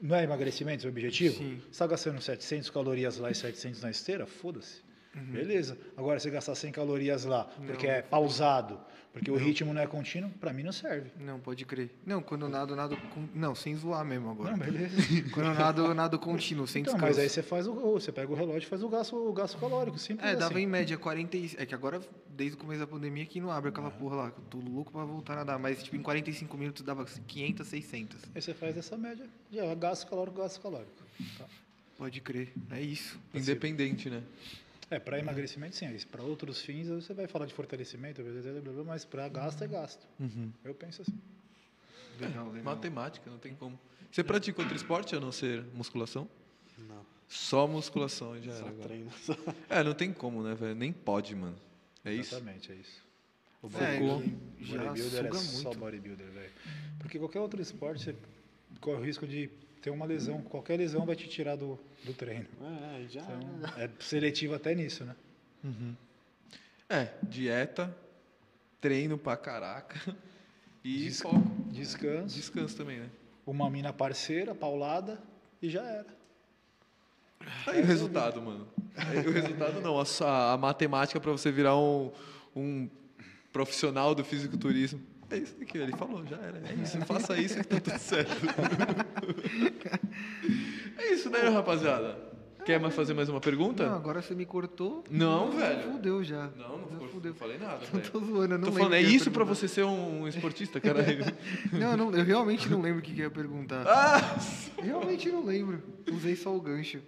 Não é emagrecimento seu objetivo? Sim. Você está gastando 700 calorias lá e 700 na esteira? Foda-se. Beleza. Agora, você gastar 100 calorias lá, porque Não. é pausado, porque o ritmo não é contínuo, para mim não serve. Não, pode crer. Não, quando eu nado, eu nado. Com... Não, sem zoar mesmo agora. Não, beleza. Quando eu nado, eu nado contínuo, sem Então, descanso. mas aí você faz o, você pega o relógio e faz o gasto, o gasto calórico, simples É, dava assim. em média 40 e... É que agora, desde o começo da pandemia, que não abre aquela porra lá. Eu tô louco pra voltar a nadar. Mas, tipo, em 45 minutos dava 500, 600. Aí você faz essa média, já gasto calórico, gasto calórico. Tá. Pode crer. É isso. Independente, né? É, para emagrecimento sim, para outros fins você vai falar de fortalecimento, mas para gasto é gasto. Eu penso assim. Legal, legal. Matemática, não tem como. Você pratica outro esporte a não ser musculação? Não, Só musculação e já só era. agora. treino. Só. É, não tem como, né, velho? Nem pode, mano. É isso? Exatamente, é isso. O É, que já bodybuilder é suga só muito. bodybuilder, velho. Porque qualquer outro esporte você corre o risco de ter uma lesão. Qualquer lesão vai te tirar do, do treino. É, já. Então, é seletivo até nisso, né? É, dieta, treino pra caraca e foco. Descanso, Descanso também, né? uma mina parceira, paulada e já era. Aí o resultado, mano. Aí o resultado não, a, sua- a matemática pra você virar um, um profissional do fisiculturismo. É isso que ele falou, já era. É isso, faça isso que tá tudo certo. É isso, né, rapaziada? Quer mais fazer mais uma pergunta? Não, agora você me cortou. Não, velho. Fudeu já. Não, não, ficou- fudeu. não falei nada, Não velho. tô zoando, eu não Tô falando, é isso pra perguntar. você ser um esportista, caralho. Não, eu não, eu realmente não lembro o que que eu ia perguntar. ah! Realmente não lembro. Usei só o gancho.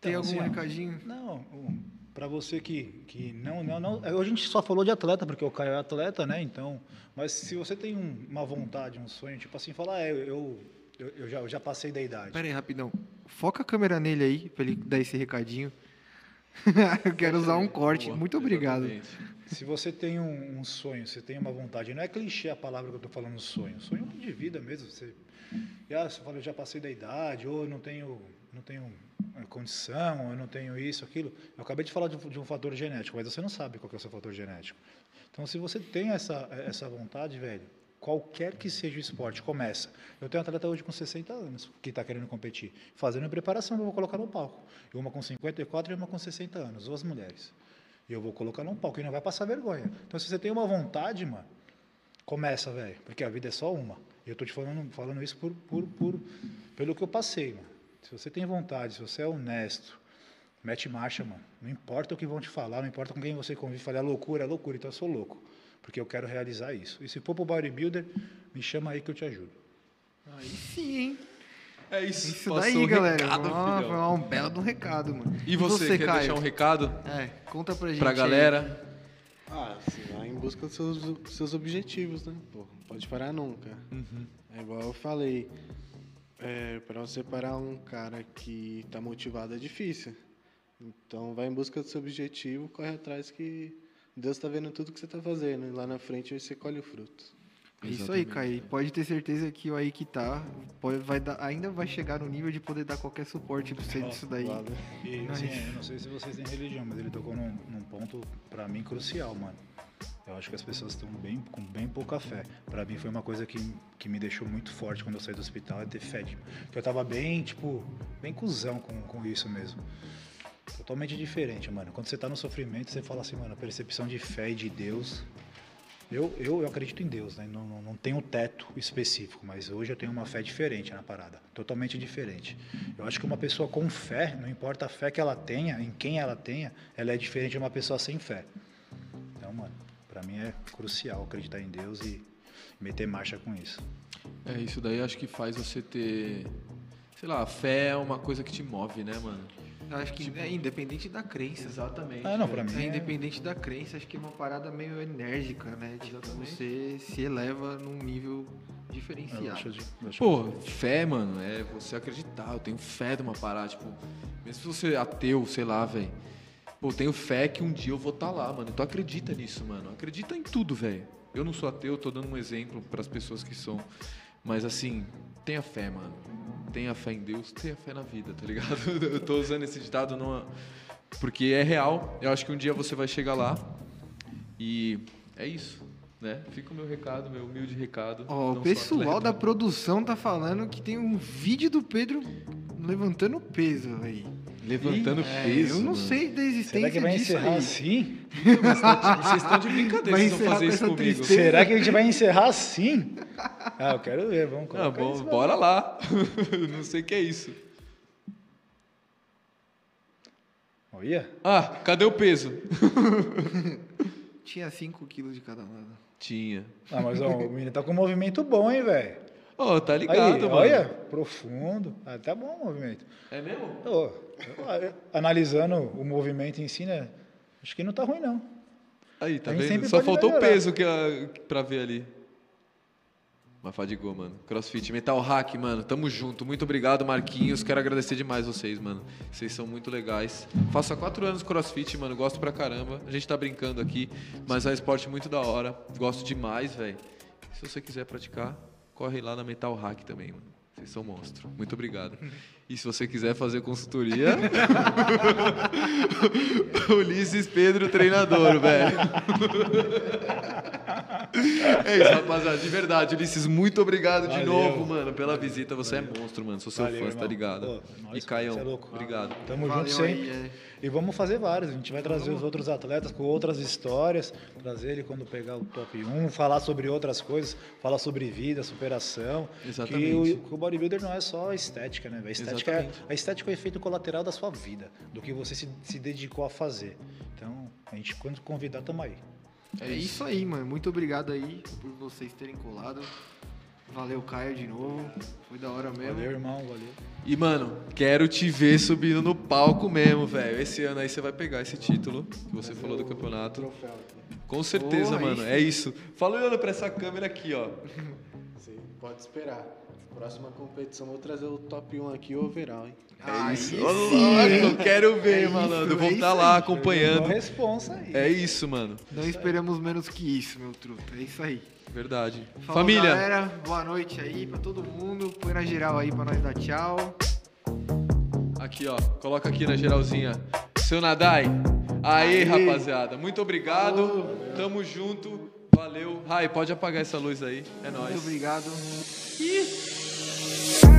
Tem Então, algum assim, ó, recadinho? Não, para você que, que não, não, não. Hoje a gente só falou de atleta, porque o Caio é atleta, né? Então, mas se você tem um- uma vontade, um sonho, tipo assim, falar, é, eu, eu, eu já, eu já passei da idade. Pera aí, rapidão. Foca a câmera nele aí, pra ele dar esse recadinho. eu quero usar um corte. Boa, Muito obrigado. exatamente. Se você tem um, um sonho, você tem uma vontade, não é clichê a palavra que eu tô falando sonho, sonho de vida mesmo. Você, e, ah, você fala, eu já passei da idade, ou eu não tenho, não tenho eh, condição, eu não tenho isso, aquilo. Eu acabei de falar de, um- de um fator genético, mas você não sabe qual é o seu fator genético. Então, se você tem essa, essa vontade, velho, qualquer que seja o esporte, começa. Eu tenho um atleta hoje com 60 anos que está querendo competir, fazendo preparação, eu vou colocar no palco. Uma com 54 e uma com 60 anos, duas mulheres. E eu vou colocar num palco e não vai passar vergonha. Então, se você tem uma vontade, mano, começa, velho. Porque a vida é só uma. E eu tô te falando, falando isso por, por, por, pelo que eu passei, mano. Se você tem vontade, se você é honesto, mete marcha, mano. Não importa o que vão te falar, não importa com quem você convive. Falar é loucura, é loucura. Então eu sou louco. Porque eu quero realizar isso. E se for pro bodybuilder, me chama aí que eu te ajudo. Aí sim, hein? É isso. Isso passou daí, o galera. recado, foi um belo de um recado, mano. E você, quer Caio? deixar um recado É, conta pra gente. pra aí. galera? Ah, você vai em busca dos seus, seus objetivos, né? Pô, pode parar nunca. Uhum. É igual eu falei. É, para você parar um cara que tá motivado é difícil. Então vai em busca do seu objetivo, corre atrás que Deus tá vendo tudo que você tá fazendo. E lá na frente você colhe o fruto. É isso aí. E Pode ter certeza que o aí que tá pode, vai dar, ainda vai chegar no nível de poder dar qualquer suporte pra você disso daí. Valeu. E assim, eu não sei se vocês têm religião, mas ele tocou num, num ponto, pra mim, crucial, mano. Eu acho que as pessoas estão bem, com bem pouca fé. Pra mim foi uma coisa que, que me deixou muito forte quando eu saí do hospital, é ter fé. Tipo, eu tava bem, tipo, bem cuzão com, com isso mesmo. Totalmente diferente, mano. Quando você tá no sofrimento, você fala assim, mano, a percepção de fé e de Deus. Eu, eu, eu acredito em Deus, né? Não, não, não tenho teto específico, mas hoje eu tenho uma fé diferente na parada. Totalmente diferente. Eu acho que uma pessoa com fé, não importa a fé que ela tenha, em quem ela tenha, ela é diferente de uma pessoa sem fé. Então, mano, pra mim é crucial acreditar em Deus e meter marcha com isso. É, isso daí acho que faz você ter. Sei lá, a fé é uma coisa que te move, né, mano? Eu acho que é independente da crença. Exatamente. Ah, não, pra mim É, é, independente da crença, acho que é uma parada meio enérgica, né? Tipo, Exatamente. você se eleva num nível diferenciado. Eu- Pô, fé, mano, é você acreditar. Eu tenho fé de uma parada, tipo, mesmo se você é ateu, sei lá, velho. Pô, eu tenho fé que um dia eu vou estar lá, mano. Então acredita nisso, mano. Acredita em tudo, velho. Eu não sou ateu, tô dando um exemplo para as pessoas que são. Mas assim, tenha fé, mano. Tenha fé em Deus, tenha fé na vida, tá ligado? Eu tô usando esse ditado numa... porque é real. Eu acho que um dia você vai chegar lá e é isso, né? Fica o meu recado, meu humilde recado. Ó, Não o pessoal da produção tá falando que tem um vídeo do Pedro levantando peso aí. Levantando É, peso. eu não mano. sei da existência Será que vai disso encerrar aí. assim? Vocês estão de brincadeira, Vai vocês vão fazer com isso comigo. tristeza. Será que a gente vai encerrar assim? Ah, eu quero ver, vamos colocar Ah, bom, isso, bora lá. não sei o que é isso. Olha, Ah, cadê o peso? Tinha 5 quilos de cada lado. Tinha. ah, mas ó, o menino tá com um movimento bom, hein, velho? Ó, tá Aí, ligado, mano. olha, profundo. Ah, tá bom o movimento. É mesmo? Ô, eu- analisando o movimento em si, né? Acho que não tá ruim, não. Aí, tá vendo? Só faltou o melhorar. peso que, a- pra ver ali. Mas fadigou, mano. Crossfit, Metal Hack, mano. Tamo junto. Muito obrigado, Marquinhos. Quero agradecer demais vocês, mano. Vocês são muito legais. Faço há quatro anos Crossfit, mano. Gosto pra caramba. A gente tá brincando aqui, mas é um esporte muito da hora. Gosto demais, velho. Se você quiser praticar, corre lá na Metal Hack também, mano. Vocês são monstro. Muito obrigado. E se você quiser fazer consultoria, Ulisses Pedro, treinador, velho. É isso, rapaziada. De verdade, Ulisses, muito obrigado de Valeu. novo, mano, pela visita. Você é monstro, mano. Sou seu Valeu, fã, tá irmão. ligado? Pô, e Caião, é louco. obrigado. Tamo Valeu junto aí, sempre. é. E vamos fazer vários. A gente vai trazer os outros atletas com outras histórias, trazer ele quando pegar o top 1, falar sobre outras coisas, falar sobre vida, superação. Exatamente. Que o, que o bodybuilder não é só estética, né? A estética, é, a estética é o efeito colateral da sua vida, do que você se, se dedicou a fazer. Então, a gente, quando convidar, tamo aí. É isso aí, mano. Muito obrigado aí por vocês terem colado. Valeu, Caio, de novo. Foi da hora mesmo. Valeu, irmão, valeu. E, mano, quero te ver subindo no palco mesmo, velho. Esse ano aí você vai pegar esse título que você falou do campeonato. Troféu aqui. Com certeza, Oh, mano. sim. É isso. Fala olhando pra essa câmera aqui, ó. Você pode esperar. Próxima competição vou trazer o top 1 aqui, o overall, hein? Aí isso. Ô, louco, quero ver, É malandro. isso, Vou é estar lá aí. acompanhando. Responsa aí. É isso, mano. Não esperamos menos que isso, meu truto. É isso aí. Verdade. Falou, Família. galera. Boa noite aí pra todo mundo. Põe na geral aí pra nós dar tchau. Aqui, ó. Coloca aqui na geralzinha. Seu Nadai. Aê, Aê. rapaziada. Muito obrigado. Tamo junto. Valeu. Rai, pode apagar essa luz aí. É nóis. Muito obrigado. E Bye.